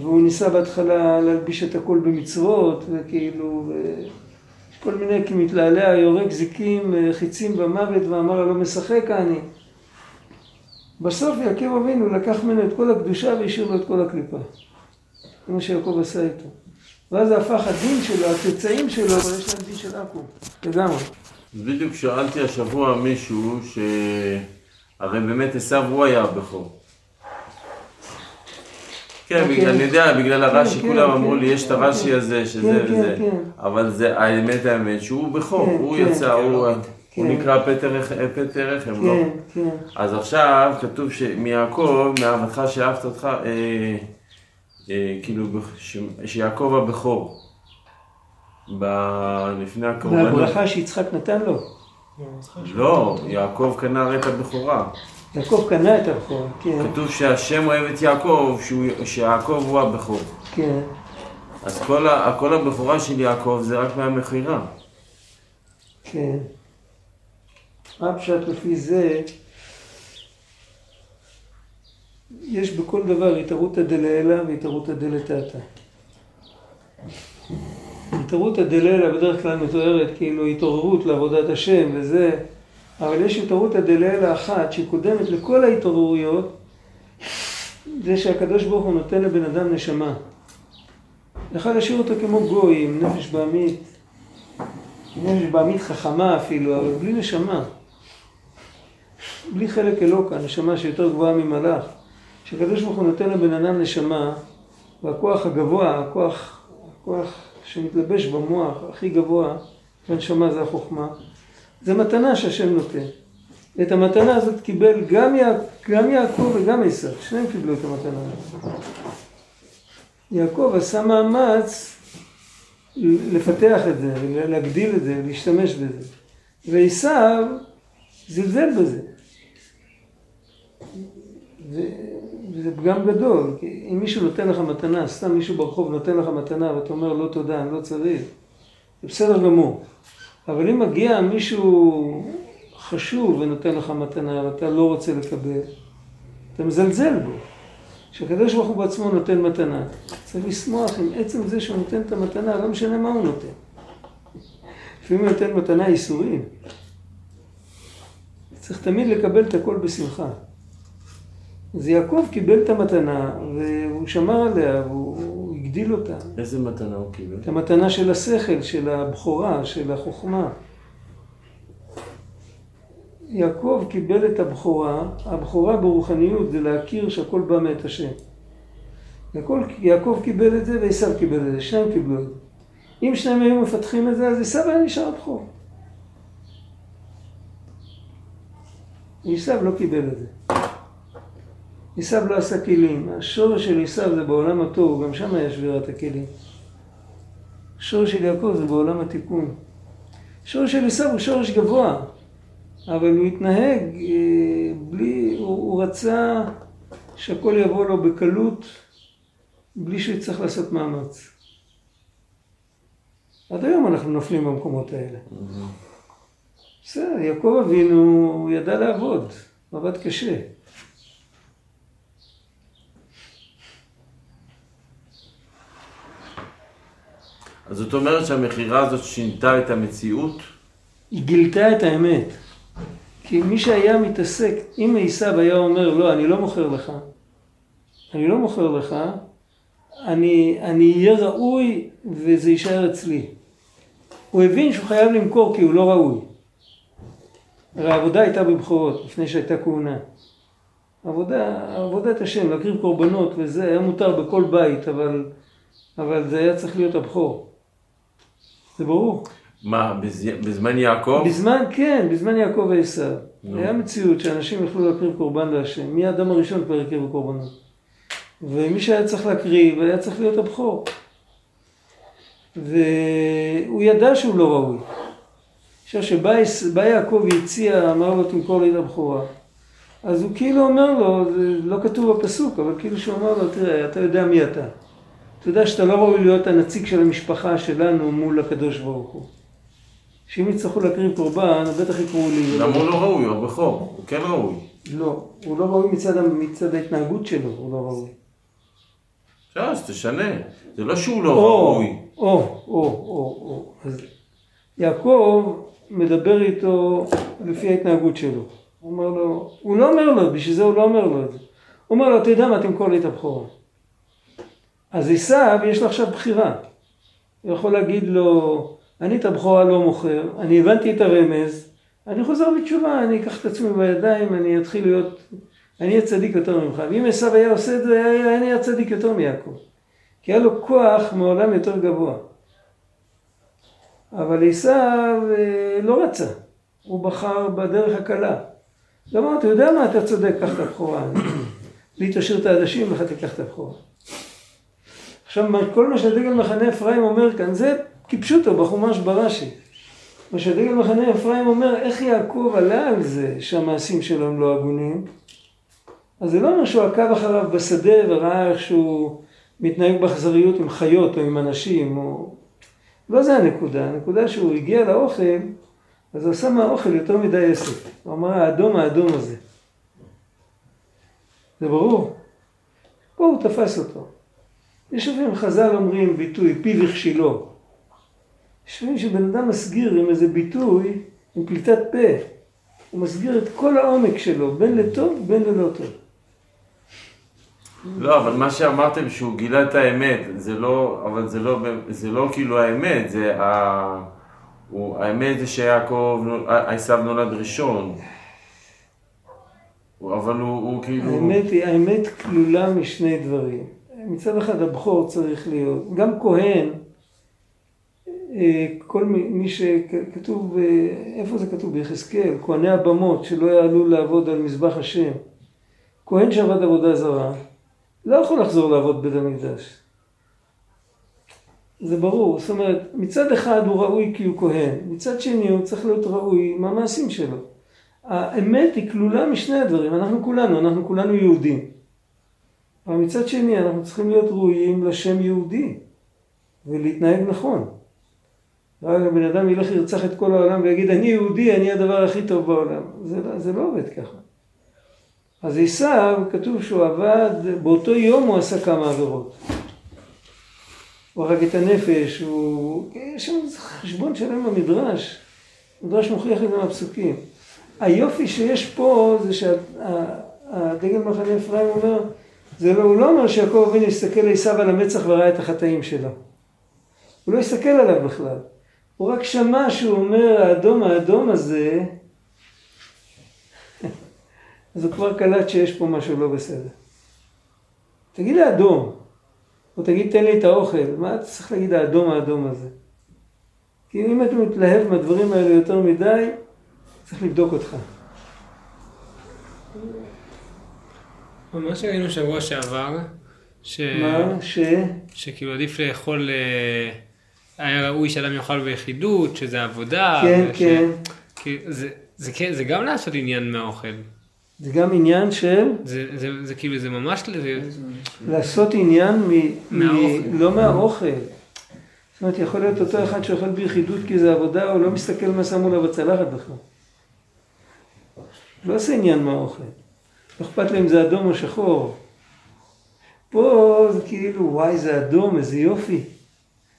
והוא ניסה בהתחלה להלביש את הכל במצוות, וכאילו, כל מיני כמתלעלע, יורק זיקים, חיצים במוות, ואמר לא משחק אני. בסוף יעקב אבינו לקח ממנו את כל הקדושה והשאיר לו את כל הקליפה. זה מה שיעקב עשה איתו. ואז זה הפך הדין שלו, הצאצאים שלו, אבל יש להם דין של עכו, לגמרי. אז בדיוק שאלתי השבוע מישהו, שהרי באמת עשו הוא היה הבכור. כן, okay. אוקיי. אני יודע, בגלל הרש"י, כן, כולם כן, אמרו לי, יש את הרש"י הזה, שזה כן, וזה. כן, כן. אבל זה האמת האמת, שהוא בכור, כן, הוא כן, יצא, כן, הוא, כן. הוא נקרא פטר, רחם, כן, לא? כן. כן. אז עכשיו כתוב שמיעקב, מאהבתך שאהבת אותך, אה, כאילו, שיעקב הבכור, לפני הקורבנות. והברכה שיצחק נתן לו. לא, יעקב קנה הרי את הבכורה. יעקב קנה את הבכורה, כן. כתוב שהשם אוהב את יעקב, שיעקב הוא הבכור. כן. אז כל, כל הבכורה של יעקב זה רק מהמכירה. כן. מה פשט לפי זה? יש בכל דבר התערותא דלעילא והתערותא דלתתא. התערותא דלעילא בדרך כלל מתוארת כאילו התעוררות לעבודת השם וזה, אבל יש התערותא דלעילא אחת שקודמת לכל ההתעוררויות, זה שהקדוש ברוך הוא נותן לבן אדם נשמה. יכול להשאיר אותו כמו גוי עם נפש בעמית, נפש בעמית חכמה אפילו, אבל בלי נשמה. בלי חלק אלוקה, נשמה שיותר גבוהה ממלאך. כשקדוש ברוך הוא נותן לבן אדם נשמה, והכוח הגבוה, הכוח, הכוח שמתלבש במוח הכי גבוה, בנשמה זה החוכמה, זה מתנה שהשם נותן. את המתנה הזאת קיבל גם, יע... גם יעקב וגם עשיו, שניהם קיבלו את המתנה הזאת. יעקב עשה מאמץ לפתח את זה, להגדיל את זה, להשתמש בזה. ועשיו זלזל בזה. וזה פגם גדול, כי אם מישהו נותן לך מתנה, סתם מישהו ברחוב נותן לך מתנה ואתה אומר לא תודה, אני לא צריך, זה בסדר גמור. אבל אם מגיע מישהו חשוב ונותן לך מתנה ואתה לא רוצה לקבל, אתה מזלזל בו. כשהקדוש ברוך הוא בעצמו נותן מתנה, צריך לשמוח עם עצם זה שהוא נותן את המתנה, לא משנה מה הוא נותן. לפעמים הוא נותן מתנה ייסורים. צריך תמיד לקבל את הכל בשמחה. אז יעקב קיבל את המתנה, והוא שמר עליה, והוא הגדיל אותה. איזה מתנה הוא קיבל? את המתנה של השכל, של הבכורה, של החוכמה. יעקב קיבל את הבכורה, הבכורה ברוחניות זה להכיר שהכל בא מאת השם. יעקב, יעקב קיבל את זה ועשיו קיבל את זה, שניים קיבלו את זה. אם שניהם היו מפתחים את זה, אז עשיו היה נשאר בכור. עשיו לא קיבל את זה. עשיו לא עשה כלים. השורש של עשיו זה בעולם התוהו, גם שם היה שבירת הכלים. השורש של יעקב זה בעולם התיקון. השורש של עשיו הוא שורש גבוה. אבל הוא התנהג אה, בלי, הוא, הוא רצה שהכל יבוא לו בקלות, בלי שהוא יצטרך לעשות מאמץ. עד היום אנחנו נופלים במקומות האלה. בסדר, יעקב אבינו, הוא ידע לעבוד, הוא עבד קשה. אז זאת אומרת שהמכירה הזאת שינתה את המציאות? היא גילתה את האמת. כי מי שהיה מתעסק, אם עשיו היה אומר, לא, אני לא מוכר לך, אני לא מוכר לך, אני אהיה ראוי וזה יישאר אצלי. הוא הבין שהוא חייב למכור כי הוא לא ראוי. הרי העבודה הייתה בבחורות, לפני שהייתה כהונה. עבודה, עבודת השם, להקריב קורבנות וזה, היה מותר בכל בית, אבל, אבל זה היה צריך להיות הבכור. זה ברור. מה, בזמן יעקב? בזמן, כן, בזמן יעקב ועשיו. היה מציאות שאנשים יכלו להקריב קורבן להשם. מי האדם הראשון כבר הקריבו קורבנות. ומי שהיה צריך להקריב היה צריך להיות הבכור. והוא ידע שהוא לא ראוי. עכשיו שבא יעקב והציע, אמר לו תמכור לי את הבכורה. אז הוא כאילו אומר לו, זה לא כתוב בפסוק, אבל כאילו שהוא אמר לו, תראה, אתה יודע מי אתה. אתה יודע שאתה לא ראוי להיות הנציג של המשפחה שלנו מול הקדוש ברוך הוא. שאם יצטרכו להקריב קורבן, בטח יקראו לי. למה הוא לא ראוי? הוא בכור, הוא כן ראוי. לא, הוא לא ראוי מצד, מצד ההתנהגות שלו, הוא לא ראוי. בסדר, אז תשנה. זה לא שהוא לא ראוי. או, או, או, או. אז יעקב מדבר איתו לפי ההתנהגות שלו. הוא אומר לו, הוא לא אומר לו, בשביל זה הוא לא אומר לו את זה. הוא אומר לו, אתה יודע מה, תמכור לי את הבכורה. אז עשיו, יש לו עכשיו בחירה. הוא יכול להגיד לו, אני את הבכורה לא מוכר, אני הבנתי את הרמז, אני חוזר בתשובה, אני אקח את עצמי בידיים, אני אתחיל להיות, אני אהיה צדיק יותר ממך. ואם עשיו היה עושה את זה, היה נהיה צדיק יותר מיעקב. כי היה לו כוח מעולם יותר גבוה. אבל עשיו אה, לא רצה, הוא בחר בדרך הקלה. לא אמר, אתה יודע מה, אתה צודק, קח את הבכורה. לי תשאיר את העדשים, לך תיקח את הבכורה. עכשיו, כל מה שהדגל מחנה אפרים אומר כאן, זה כפשוטו בחומש ברש"י. מה שדגל מחנה אפרים אומר, איך יעקב עלה על זה שהמעשים שלו הם לא הגונים? אז זה לא אומר שהוא עקב אחריו בשדה וראה איך שהוא מתנהג באכזריות עם חיות או עם אנשים, או... לא זה הנקודה, הנקודה שהוא הגיע לאוכל, אז הוא עשה מהאוכל יותר מדי עסק. הוא אמר, האדום האדום הזה. זה ברור. פה הוא תפס אותו. יש לפעמים חז"ל אומרים ביטוי, פיו הכשילו. יש לפעמים שבן אדם מסגיר עם איזה ביטוי, עם פליטת פה. הוא מסגיר את כל העומק שלו, בין לטוב, בין ללא טוב. לא, אבל מה שאמרתם שהוא גילה את האמת, זה לא, אבל זה לא, זה לא כאילו האמת, זה ה... הוא, האמת זה שיעקב, עשיו נולד ראשון. אבל הוא, הוא כאילו... האמת היא, האמת כלולה משני דברים. מצד אחד הבכור צריך להיות, גם כהן, אה, כל מי שכתוב, אה, איפה זה כתוב? ביחזקאל, כהני הבמות שלא יעלו לעבוד על מזבח השם. כהן שעבד עבודה זרה, לא יכול לחזור לעבוד בית המקדש. זה ברור. זאת אומרת, מצד אחד הוא ראוי כי הוא כהן, מצד שני הוא צריך להיות ראוי מהמעשים שלו. האמת היא כלולה משני הדברים, אנחנו כולנו, אנחנו כולנו יהודים. אבל מצד שני אנחנו צריכים להיות ראויים לשם יהודי ולהתנהג נכון. רק הבן אדם ילך לרצח את כל העולם ויגיד אני יהודי, אני הדבר הכי טוב בעולם. זה, לא, זה לא עובד ככה. אז עשיו, כתוב שהוא עבד, באותו יום הוא עשה כמה עבירות. הוא הרג את הנפש, הוא... יש שם חשבון שלם במדרש. המדרש מוכיח את זה מהפסוקים. היופי שיש פה זה שהדגל מחנה אפרים אומר, זה לא, הוא לא אומר שיעקב אבינו הסתכל לעשו על המצח וראה את החטאים שלו. הוא לא הסתכל עליו בכלל. הוא רק שמע שהוא אומר, האדום האדום הזה, אז הוא כבר קלט שיש פה משהו לא בסדר. תגיד האדום, או תגיד תן לי את האוכל, מה אתה צריך להגיד האדום האדום הזה? כי אם אתה מתלהב מהדברים האלה יותר מדי, צריך לבדוק אותך. מה שראינו שבוע שעבר, ש... מה? ש... שכאילו עדיף לאכול, אה, היה ראוי שאדם יאכל ביחידות, שזה עבודה. כן, וש... כן. כי זה, זה, זה, זה גם לעשות עניין מהאוכל. זה גם עניין של... זה, זה, זה, זה כאילו, זה ממש... לעשות עניין מ... מהאוכל. מ... לא מהאוכל. זאת אומרת, יכול להיות אותו אחד שאוכל ביחידות כי זה עבודה, הוא לא מסתכל מה שמו לו בצלחת בכלל. לא עושה עניין מהאוכל. לא אכפת לו אם זה אדום או שחור. פה זה כאילו, וואי, זה אדום, איזה יופי.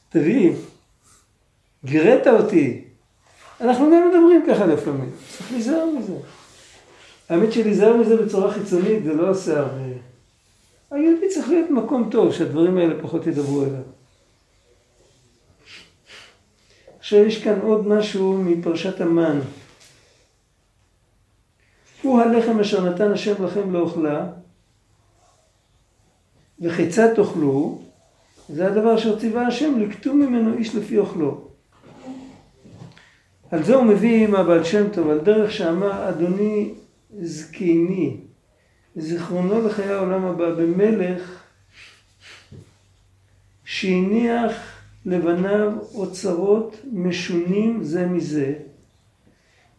תביא, גירית אותי. אנחנו גם מדברים ככה לפעמים, צריך להיזהר מזה. האמת שלהיזהר מזה בצורה חיצונית זה לא עושה הרבה. היהודי צריך להיות מקום טוב, שהדברים האלה פחות ידברו אליו. עכשיו יש כאן עוד משהו מפרשת המן. הוא הלחם אשר נתן השם לכם לאוכלה, וכיצד תאכלו, זה הדבר אשר ציווה השם, לקטו ממנו איש לפי אוכלו. על זה הוא מביא מהבעל שם טוב, על דרך שאמר אדוני זקני, זיכרונו לחיי העולם הבא, במלך שהניח לבניו אוצרות משונים זה מזה,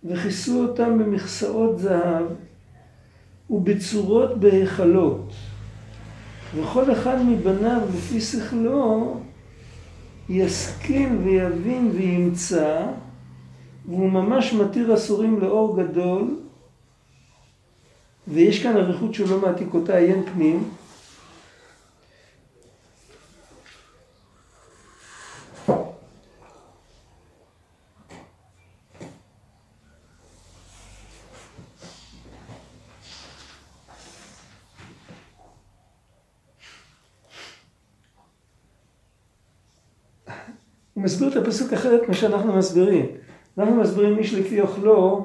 וכיסו אותם במכסאות זהב ובצורות בהיכלות. וכל אחד מבניו לפי שכלו ישכיל ויבין וימצא, והוא ממש מתיר אסורים לאור גדול, ויש כאן אריכות שהוא לא מעתיק אותה, עיין פנים. מסביר את הפסוק אחרת ממה שאנחנו מסבירים. אנחנו מסבירים איש לפי אוכלו,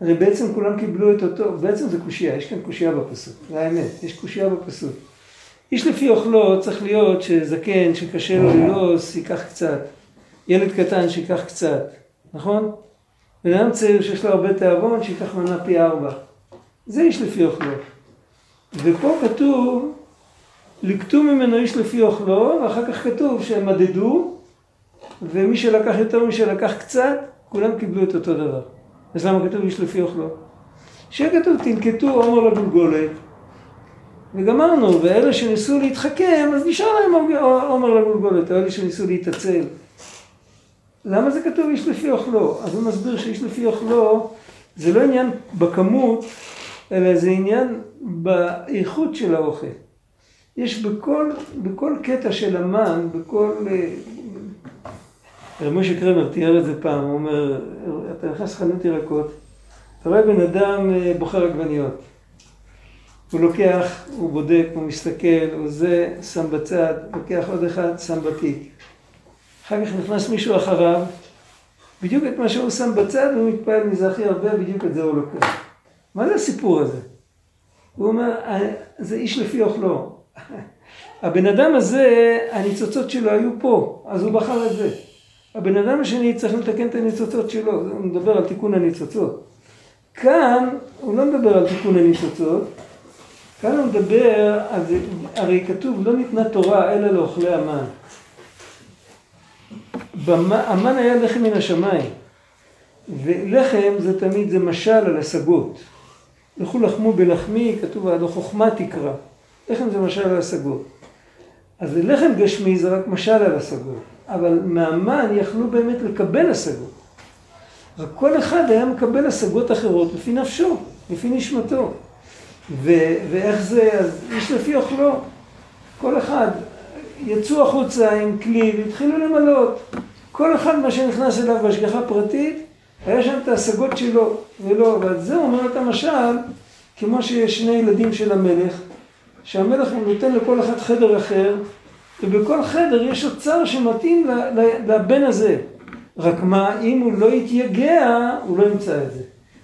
הרי בעצם כולם קיבלו את אותו, בעצם זה קושייה, יש כאן קושייה בפסוק, זה האמת, יש קושייה בפסוק. איש לפי אוכלו צריך להיות שזקן, שקשה לו ללעוס, ייקח קצת. ילד קטן שייקח קצת, נכון? בן אדם צעיר שיש לו הרבה תיאבון, שייקח מנה פי ארבע. זה איש לפי אוכלו. ופה כתוב, לקטו ממנו איש לפי אוכלו, ואחר כך כתוב שהם מדדו, ומי שלקח יותר, מי שלקח קצת, כולם קיבלו את אותו דבר. אז למה כתוב איש לפי אוכלו? שיהיה כתוב תנקטו עומר לגולגולת, וגמרנו, ואלה שניסו להתחכם, אז נשאר להם עומר לגולגולת, או אלה שניסו להתעצל. למה זה כתוב איש לפי אוכלו? אז הוא מסביר שאיש לפי אוכלו זה לא עניין בכמות, אלא זה עניין באיכות של האוכל. יש בכל, בכל קטע של המן, בכל... רב משה קרמר תיאר את זה פעם, הוא אומר, אתה נכנס לחנות ירקות, אתה רואה בן אדם בוחר עגבניות. הוא לוקח, הוא בודק, הוא מסתכל, הוא זה, שם בצד, לוקח עוד אחד, שם בתיק. אחר כך נכנס מישהו אחריו, בדיוק את מה שהוא שם בצד, הוא מתפעל מזה הכי הרבה, בדיוק את זה הוא לוקח. מה זה הסיפור הזה? הוא אומר, זה איש לפי אוכלו. הבן אדם הזה, הניצוצות שלו היו פה, אז הוא בחר את זה. הבן אדם השני צריך לתקן את הניצוצות שלו, הוא מדבר על תיקון הניצוצות. כאן הוא לא מדבר על תיקון הניצוצות, כאן הוא מדבר, אז, הרי כתוב לא ניתנה תורה אלא לאוכלי המן. המן היה לחם מן השמיים. ולחם זה תמיד, זה משל על השגות. לכו לחמו בלחמי, כתוב עד החוכמה תקרא. לחם זה משל על השגות. אז לחם גשמי זה רק משל על השגות. אבל מהמן יכלו באמת לקבל השגות. רק כל אחד היה מקבל השגות אחרות לפי נפשו, לפי נשמתו. ו- ואיך זה, אז איש לפי אוכלו. כל אחד, יצאו החוצה עם כלי והתחילו למלות. כל אחד מה שנכנס אליו בהשגחה פרטית, היה שם את ההשגות שלו, ולא, ועל זה אומר את המשל, כמו שיש שני ילדים של המלך, שהמלך נותן לכל אחד חדר אחר, ובכל חדר יש אוצר שמתאים לבן הזה. רק מה, אם הוא לא יתייגע, הוא לא ימצא את זה.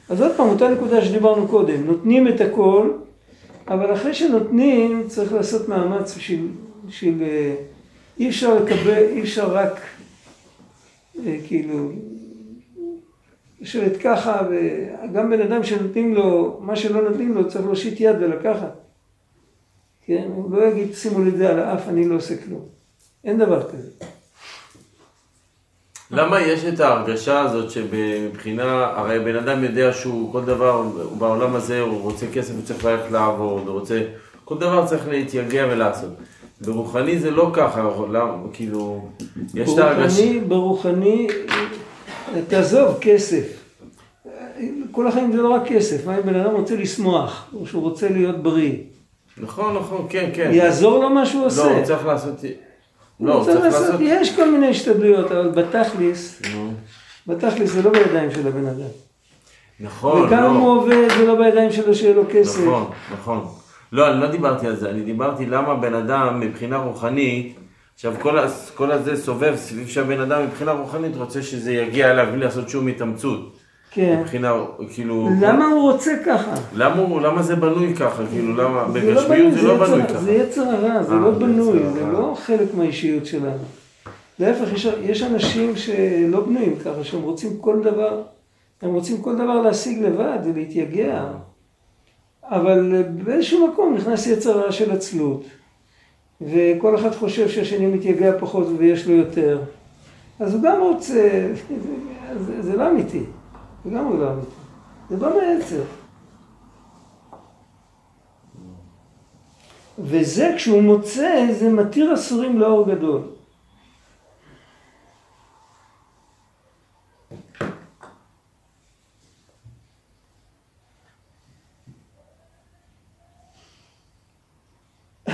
אז עוד פעם, אותה נקודה שדיברנו קודם, נותנים את הכל, אבל אחרי שנותנים, צריך לעשות מאמץ בשביל, בשביל אה, אי אפשר לקבל, אי אפשר רק, אה, כאילו, לשבת ככה, וגם בן אדם שנותנים לו, מה שלא נותנים לו, צריך להושיט יד ולקחת. כן? הוא לא יגיד, שימו לי את זה על האף, אני לא עושה כלום. אין דבר כזה. למה יש את ההרגשה הזאת שמבחינה, הרי בן אדם יודע שהוא כל דבר, בעולם הזה הוא רוצה כסף, הוא צריך ללכת לעבוד, הוא רוצה, כל דבר צריך להתייגע ולעשות. ברוחני זה לא ככה, למה, כאילו, יש את ההרגשה... ברוחני, תעזוב כסף. כל החיים זה לא רק כסף, מה אם בן אדם רוצה לשמוח, או שהוא רוצה להיות בריא. נכון, נכון, כן, כן. יעזור לו מה שהוא עושה. לא, הוא צריך לעשות... לא, הוא צריך לעשות... יש כל מיני השתדלויות, אבל בתכלס, בתכלס זה לא בידיים של הבן אדם. נכון, לא. וגם אם הוא עובד, זה לא בידיים שלו שיהיה לו כסף. נכון, נכון. לא, אני לא דיברתי על זה, אני דיברתי למה בן אדם מבחינה רוחנית, עכשיו כל, כל הזה סובב סביב שהבן אדם מבחינה רוחנית רוצה שזה יגיע אליו בלי לעשות שום התאמצות. כן. מבחינה, כאילו... למה הוא רוצה ככה? למה, למה זה בנוי ככה? כאילו, למה... בגשמיות זה לא בנוי ככה. זה יצר הרע, זה אה, לא בנוי, זה לא חלק מהאישיות שלנו. להפך, יש, יש אנשים שלא בנויים ככה, שהם רוצים כל דבר, הם רוצים כל דבר להשיג לבד ולהתייגע. אבל באיזשהו מקום נכנס יצר הרע של עצלות. וכל אחד חושב שהשני מתייגע פחות ויש לו יותר. אז הוא גם רוצה, זה, זה לא אמיתי. לגמרי לא אמיתי. זה בא מעצר. וזה כשהוא מוצא, זה מתיר אסורים לאור גדול.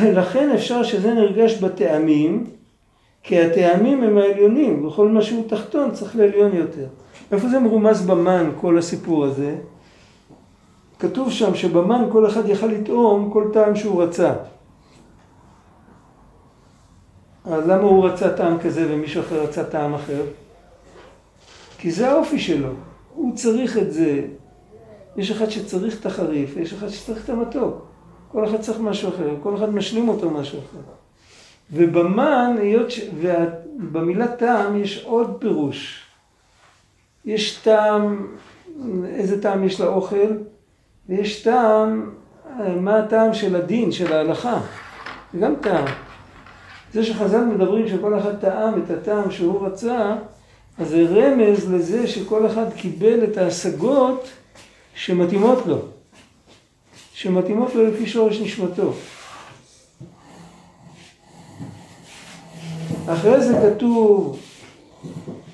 לכן אפשר שזה נרגש בטעמים, כי הטעמים הם העליונים, וכל מה שהוא תחתון צריך לעליון יותר. איפה זה מרומז במן כל הסיפור הזה? כתוב שם שבמן כל אחד יכל לטעום כל טעם שהוא רצה. אז למה הוא רצה טעם כזה ומישהו אחר רצה טעם אחר? כי זה האופי שלו, הוא צריך את זה. יש אחד שצריך את החריף, יש אחד שצריך את המתוק. כל אחד צריך משהו אחר, כל אחד משלים אותו משהו אחר. ובמן, היות ש... ובמילה טעם יש עוד פירוש. יש טעם, איזה טעם יש לאוכל, ויש טעם, מה הטעם של הדין, של ההלכה. זה גם טעם. זה שחז"ל מדברים שכל אחד טעם את הטעם שהוא רצה, אז זה רמז לזה שכל אחד קיבל את ההשגות שמתאימות לו. שמתאימות לו לפי שורש נשמתו. אחרי זה כתוב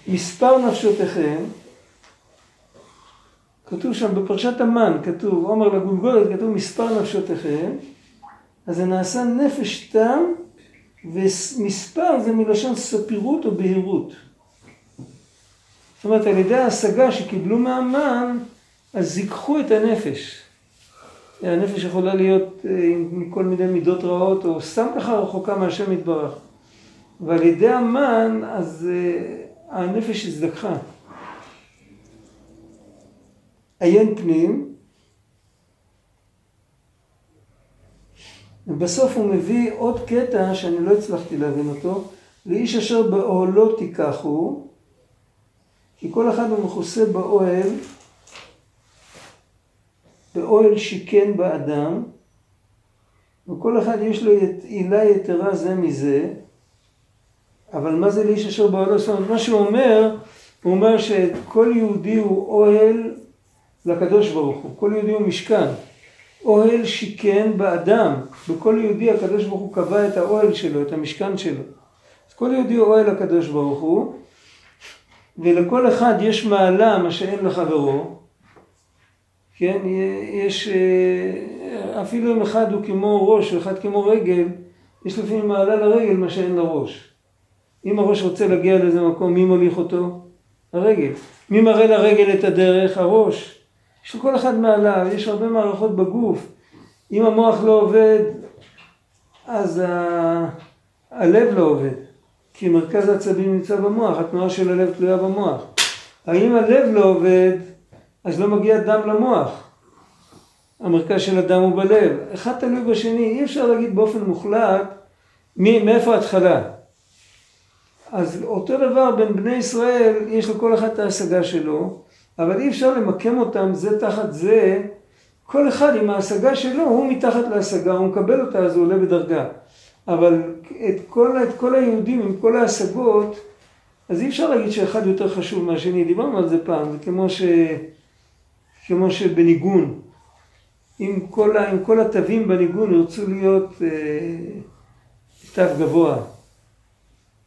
מספר נפשותיכם, כתוב שם בפרשת המן, כתוב, עומר לגולגולת, כתוב מספר נפשותיכם, אז זה נעשה נפש תם, ומספר זה מלשון ספירות או בהירות. זאת אומרת, על ידי ההשגה שקיבלו מהמן, אז זיככו את הנפש. הנפש יכולה להיות אה, עם כל מיני מידות רעות, או סתם ככה רחוקה מהשם יתברך. ועל ידי המן, אז uh, הנפש הזדככה. עיין פנים, ובסוף הוא מביא עוד קטע שאני לא הצלחתי להבין אותו, לאיש אשר באוהלו תיקחו, כי כל אחד הוא מכוסה באוהל, באוהל שיכן באדם, וכל אחד יש לו עילה יתרה זה מזה, אבל מה זה לאיש אשר באוהלו? אומרת, מה שהוא אומר, הוא אומר שכל יהודי הוא אוהל לקדוש ברוך הוא, כל יהודי הוא משכן. אוהל שיכן באדם, בכל יהודי הקדוש ברוך הוא קבע את האוהל שלו, את המשכן שלו. אז כל יהודי הוא אוהל הקדוש ברוך הוא, ולכל אחד יש מעלה מה שאין לחברו, כן, יש, אפילו אם אחד הוא כמו ראש ואחד כמו רגל, יש לפעמים מעלה לרגל מה שאין לראש. אם הראש רוצה להגיע לאיזה מקום, מי מוליך אותו? הרגל. מי מראה לרגל את הדרך? הראש. יש לכל אחד מעלה, יש הרבה מערכות בגוף. אם המוח לא עובד, אז ה... הלב לא עובד. כי מרכז העצבים נמצא במוח, התנועה של הלב תלויה במוח. האם הלב לא עובד, אז לא מגיע דם למוח. המרכז של הדם הוא בלב. אחד תלוי בשני, אי אפשר להגיד באופן מוחלט מאיפה ההתחלה. אז אותו דבר בין בני ישראל, יש לכל אחד את ההשגה שלו, אבל אי אפשר למקם אותם זה תחת זה, כל אחד עם ההשגה שלו, הוא מתחת להשגה, הוא מקבל אותה אז הוא עולה בדרגה. אבל את כל, את כל היהודים עם כל ההשגות, אז אי אפשר להגיד שאחד יותר חשוב מהשני, דיברנו על זה פעם, זה כמו, ש, כמו שבניגון, אם כל, אם כל התווים בניגון ירצו להיות אה, תו גבוה,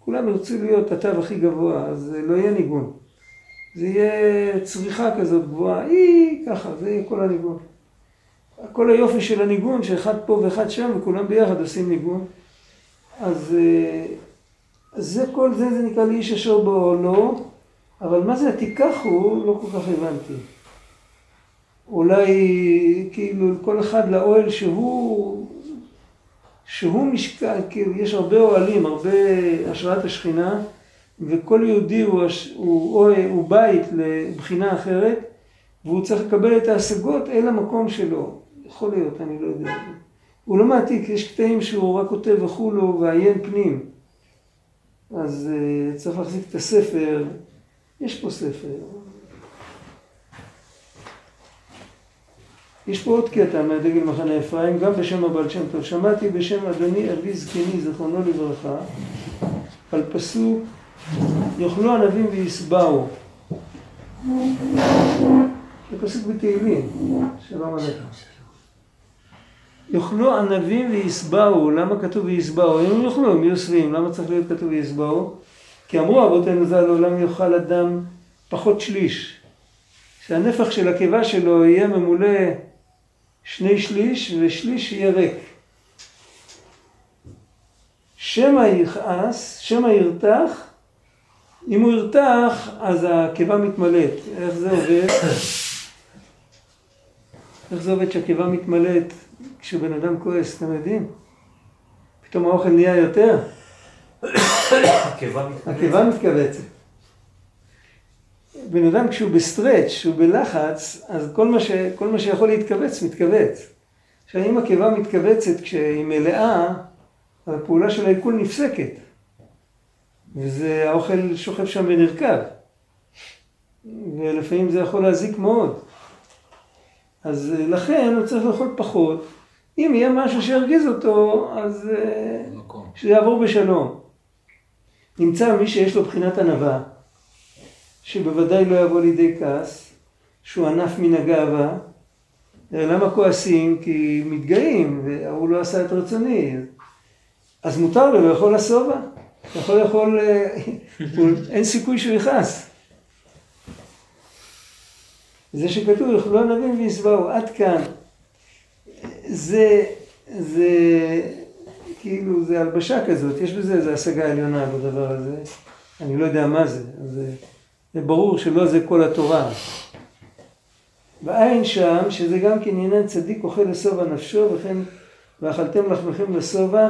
כולם ירצו להיות התו הכי גבוה, אז לא יהיה ניגון. זה יהיה צריכה כזאת גבוהה, היא ככה, זה יהיה כל הניגון. כל היופי של הניגון, שאחד פה ואחד שם, וכולם ביחד עושים ניגון. אז אה, זה כל זה, זה נקרא לאיש אשר בעולו, אבל מה זה התיקחו, לא כל כך הבנתי. אולי כאילו כל אחד לאוהל שהוא, שהוא משקל, כאילו יש הרבה אוהלים, הרבה השראת השכינה, וכל יהודי הוא, הוא, הוא, הוא בית לבחינה אחרת, והוא צריך לקבל את ההשגות אל המקום שלו. יכול להיות, אני לא יודע. הוא לא מעתיק, יש קטעים שהוא רק כותב וכולו ועיין פנים. אז uh, צריך להחזיק את הספר, יש פה ספר. יש פה עוד קטע מהדגל מחנה אפרים, גם בשם הבעל שם טוב. שמעתי בשם אדוני אבי זקני, זכרונו לברכה, על פסוק יאכלו ענבים ויסבעו. זה פסוק בתהילים, שלום עליכם. יאכלו ענבים ויסבעו, למה כתוב ויסבעו? אם הם יאכלו, הם יהיו שבעים, למה צריך להיות כתוב ויסבעו? כי אמרו אבותינו ז"ל, לעולם יאכל אדם פחות שליש. שהנפח של הקיבה שלו יהיה ממולא שני שליש ושליש יהיה ריק. שמא יכעס, שמא ירתח, אם הוא ירתח אז הקיבה מתמלאת. איך זה עובד? איך זה עובד שהקיבה מתמלאת כשבן אדם כועס, אתם יודעים? פתאום האוכל נהיה יותר? הקיבה מתכווצת. בן אדם כשהוא בסטרץ', כשהוא בלחץ, אז כל מה, ש, כל מה שיכול להתכווץ, מתכווץ. עכשיו אם הקיבה מתכווצת כשהיא מלאה, הפעולה של העיכול נפסקת. וזה, האוכל שוכב שם ונרקב. ולפעמים זה יכול להזיק מאוד. אז לכן הוא צריך לאכול פחות. אם יהיה משהו שירגיז אותו, אז מקום. שיעבור בשלום. נמצא מי שיש לו בחינת ענווה, שבוודאי לא יבוא לידי כעס, שהוא ענף מן הגאווה. למה כועסים? כי מתגאים, והוא לא עשה את רצוני. אז מותר לו לאכול לשובע. יכול לאכול, אה, אין סיכוי שהוא יכעס. זה שכתוב, יאכלו ענבים וישבעו, עד כאן. זה, זה, כאילו, זה הלבשה כזאת, יש בזה איזו השגה עליונה בדבר הזה. אני לא יודע מה זה, זה, זה ברור שלא זה כל התורה. בעין שם, שזה גם כן עניין צדיק אוכל לשובע נפשו, וכן ואכלתם לחמכם לשובע.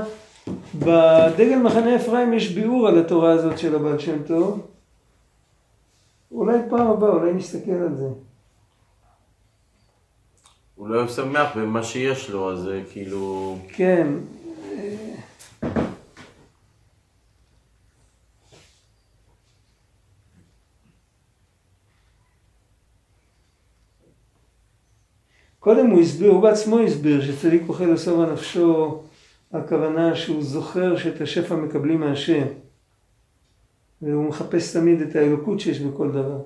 בדגל מחנה אפרים יש ביאור על התורה הזאת של הבעל שם טוב. אולי פעם הבאה, אולי נסתכל על זה. הוא לא שמח במה שיש לו, אז זה כאילו... כן. קודם הוא הסביר, הוא בעצמו הסביר שצדיק אוכל לסוב נפשו, הכוונה שהוא זוכר שאת השפע מקבלים מהשם. והוא מחפש תמיד את האלוקות שיש בכל דבר.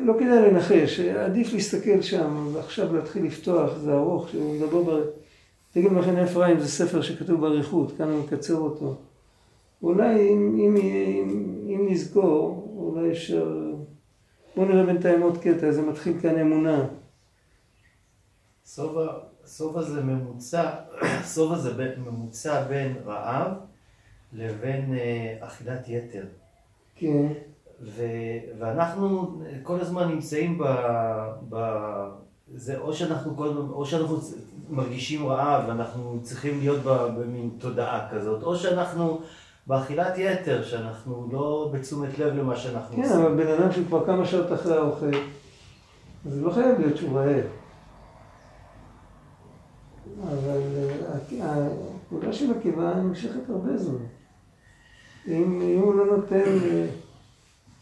לא כדאי לנחש, עדיף להסתכל שם, ועכשיו להתחיל לפתוח, זה ארוך, שהוא מדבר ב... תגיד מחנה אפרים זה ספר שכתוב באריכות, כאן הוא מקצר אותו. אולי אם, אם, אם, אם נזכור, אולי אפשר... בואו נראה בינתיים עוד קטע, זה מתחיל כאן אמונה. סובה זה ממוצע, סובה זה ממוצע בין רעב לבין אה, אכילת יתר. כן. ו, ואנחנו כל הזמן נמצאים ב... ב זה או שאנחנו, כל, או שאנחנו מרגישים רעב ואנחנו צריכים להיות במין תודעה כזאת, או שאנחנו באכילת יתר, שאנחנו לא בתשומת לב למה שאנחנו כן, עושים. כן, אבל בן אדם שהוא כבר כמה שעות אחרי האוכל, אז לא חייב להיות שהוא רעב. אבל אה, הפעולה של הקיבה נמשכת הרבה זמן. אם, אם הוא לא נותן... אה,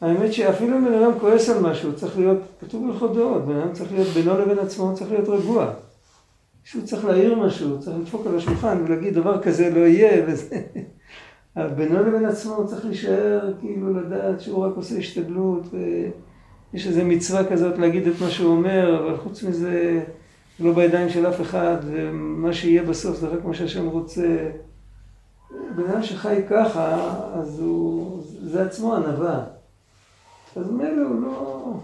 האמת שאפילו אם בן אדם כועס על משהו, צריך להיות, כתוב בלכות דעות, בן אדם צריך להיות בינו לבין עצמו, צריך להיות רגוע. שהוא צריך להעיר משהו, צריך לדפוק על השולחן ולהגיד דבר כזה לא יהיה וזה. אבל בינו לבין עצמו הוא צריך להישאר, כאילו לדעת שהוא רק עושה השתדלות, ויש איזו מצווה כזאת להגיד את מה שהוא אומר, אבל חוץ מזה, לא בידיים של אף אחד, ומה שיהיה בסוף זה רק מה שהשם רוצה. בן אדם שחי ככה, אז הוא, זה עצמו ענווה. אז מילא הוא לא...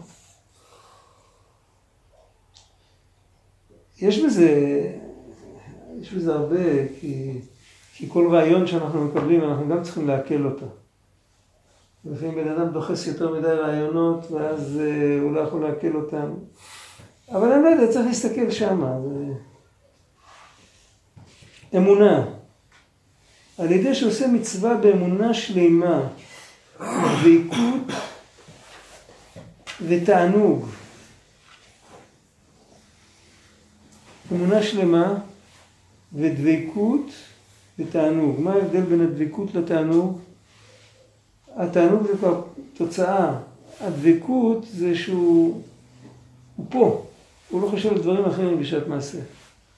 יש בזה, יש בזה הרבה, כי, כי כל רעיון שאנחנו מקבלים, אנחנו גם צריכים לעכל אותו. לפעמים בן אדם דוחס יותר מדי רעיונות, ואז אה, הוא לא יכול לעכל אותם. אבל אני לא יודע, צריך להסתכל שמה. זה... אמונה. על ידי שעושה מצווה באמונה שלמה, דבקות ותענוג. אמונה שלמה ודבקות ותענוג. מה ההבדל בין הדבקות לתענוג? התענוג זה כבר תוצאה. הדבקות זה שהוא הוא פה, הוא לא חושב על דברים אחרים בשעת מעשה.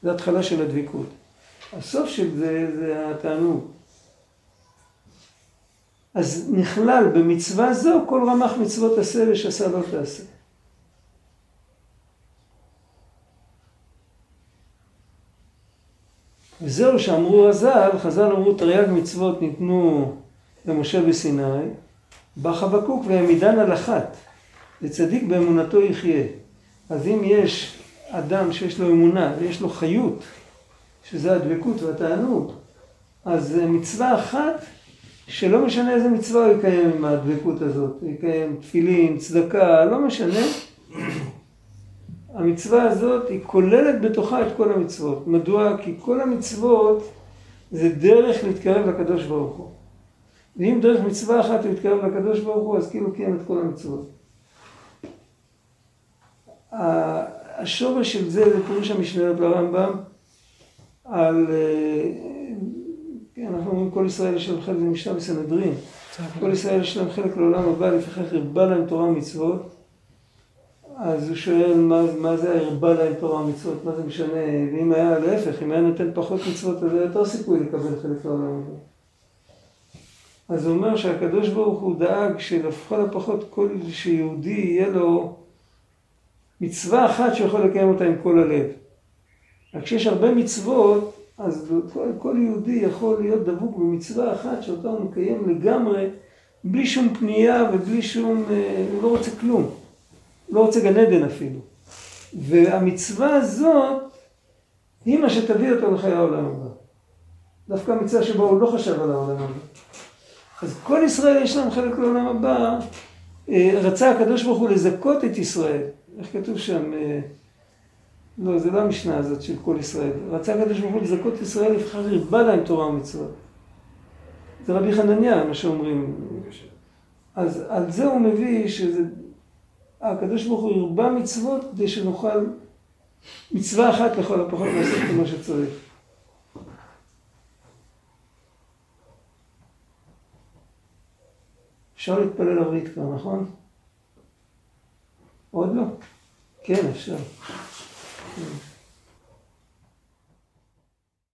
זה התחלה של הדבקות. הסוף של זה זה התענוג. אז נכלל במצווה זו כל רמ"ח מצוות עשה ושסה לא תעשה. וזהו שאמרו רז"ל, חז"ל אמרו תרי"ג מצוות ניתנו למשה בסיני, בא חבקוק והעמידן על אחת, וצדיק באמונתו יחיה. אז אם יש אדם שיש לו אמונה ויש לו חיות, שזה הדבקות והתענוג, אז מצווה אחת שלא משנה איזה מצווה הוא יקיים עם הדבקות הזאת, יקיים תפילין, צדקה, לא משנה. המצווה הזאת היא כוללת בתוכה את כל המצוות. מדוע? כי כל המצוות זה דרך להתקרב לקדוש ברוך הוא. ואם דרך מצווה אחת הוא יתקרב לקדוש ברוך הוא, אז כאילו קיים את כל המצוות. השורש של זה זה פירוש המשניות לרמב"ם על אה, כן, אנחנו אומרים כל ישראל יש להם חלק במשנה בסנהדרין. כל ישראל יש להם חלק לעולם הבא, לפיכך הרבה להם תורה ומצוות. אז הוא שואל מה, מה זה הרבה להם תורה ומצוות, מה זה משנה, ואם היה להפך, אם היה נותן פחות מצוות, אז היה יותר סיכוי לקבל חלק לעולם הבא. אז הוא אומר שהקדוש ברוך הוא דאג שלפחות הפחות כל שיהודי יהיה לו מצווה אחת שיכול לקיים אותה עם כל הלב. רק כשיש הרבה מצוות, אז כל, כל יהודי יכול להיות דבוק במצווה אחת שאותה הוא מקיים לגמרי, בלי שום פנייה ובלי שום, אה, הוא לא רוצה כלום. לא רוצה גן עדן אפילו. והמצווה הזאת, היא מה שתביא אותו לחיי העולם הבא. דווקא המצווה שבו הוא לא חשב על העולם הבא. אז כל ישראל יש להם חלק לעולם הבא. אה, רצה הקדוש ברוך הוא לזכות את ישראל. איך כתוב שם? אה, לא, זה לא המשנה הזאת של כל ישראל. רצה הקדוש ברוך הוא לזכות ישראל, לבחר הרבה להם תורה ומצוות. זה רבי חנניה, מה שאומרים. אז על זה הוא מביא שזה... הקדוש ברוך הוא הרבה מצוות כדי שנוכל מצווה אחת לכל הפחות לעשות כמו שצריך. אפשר להתפלל עברית כבר, נכון? עוד לא? כן, אפשר.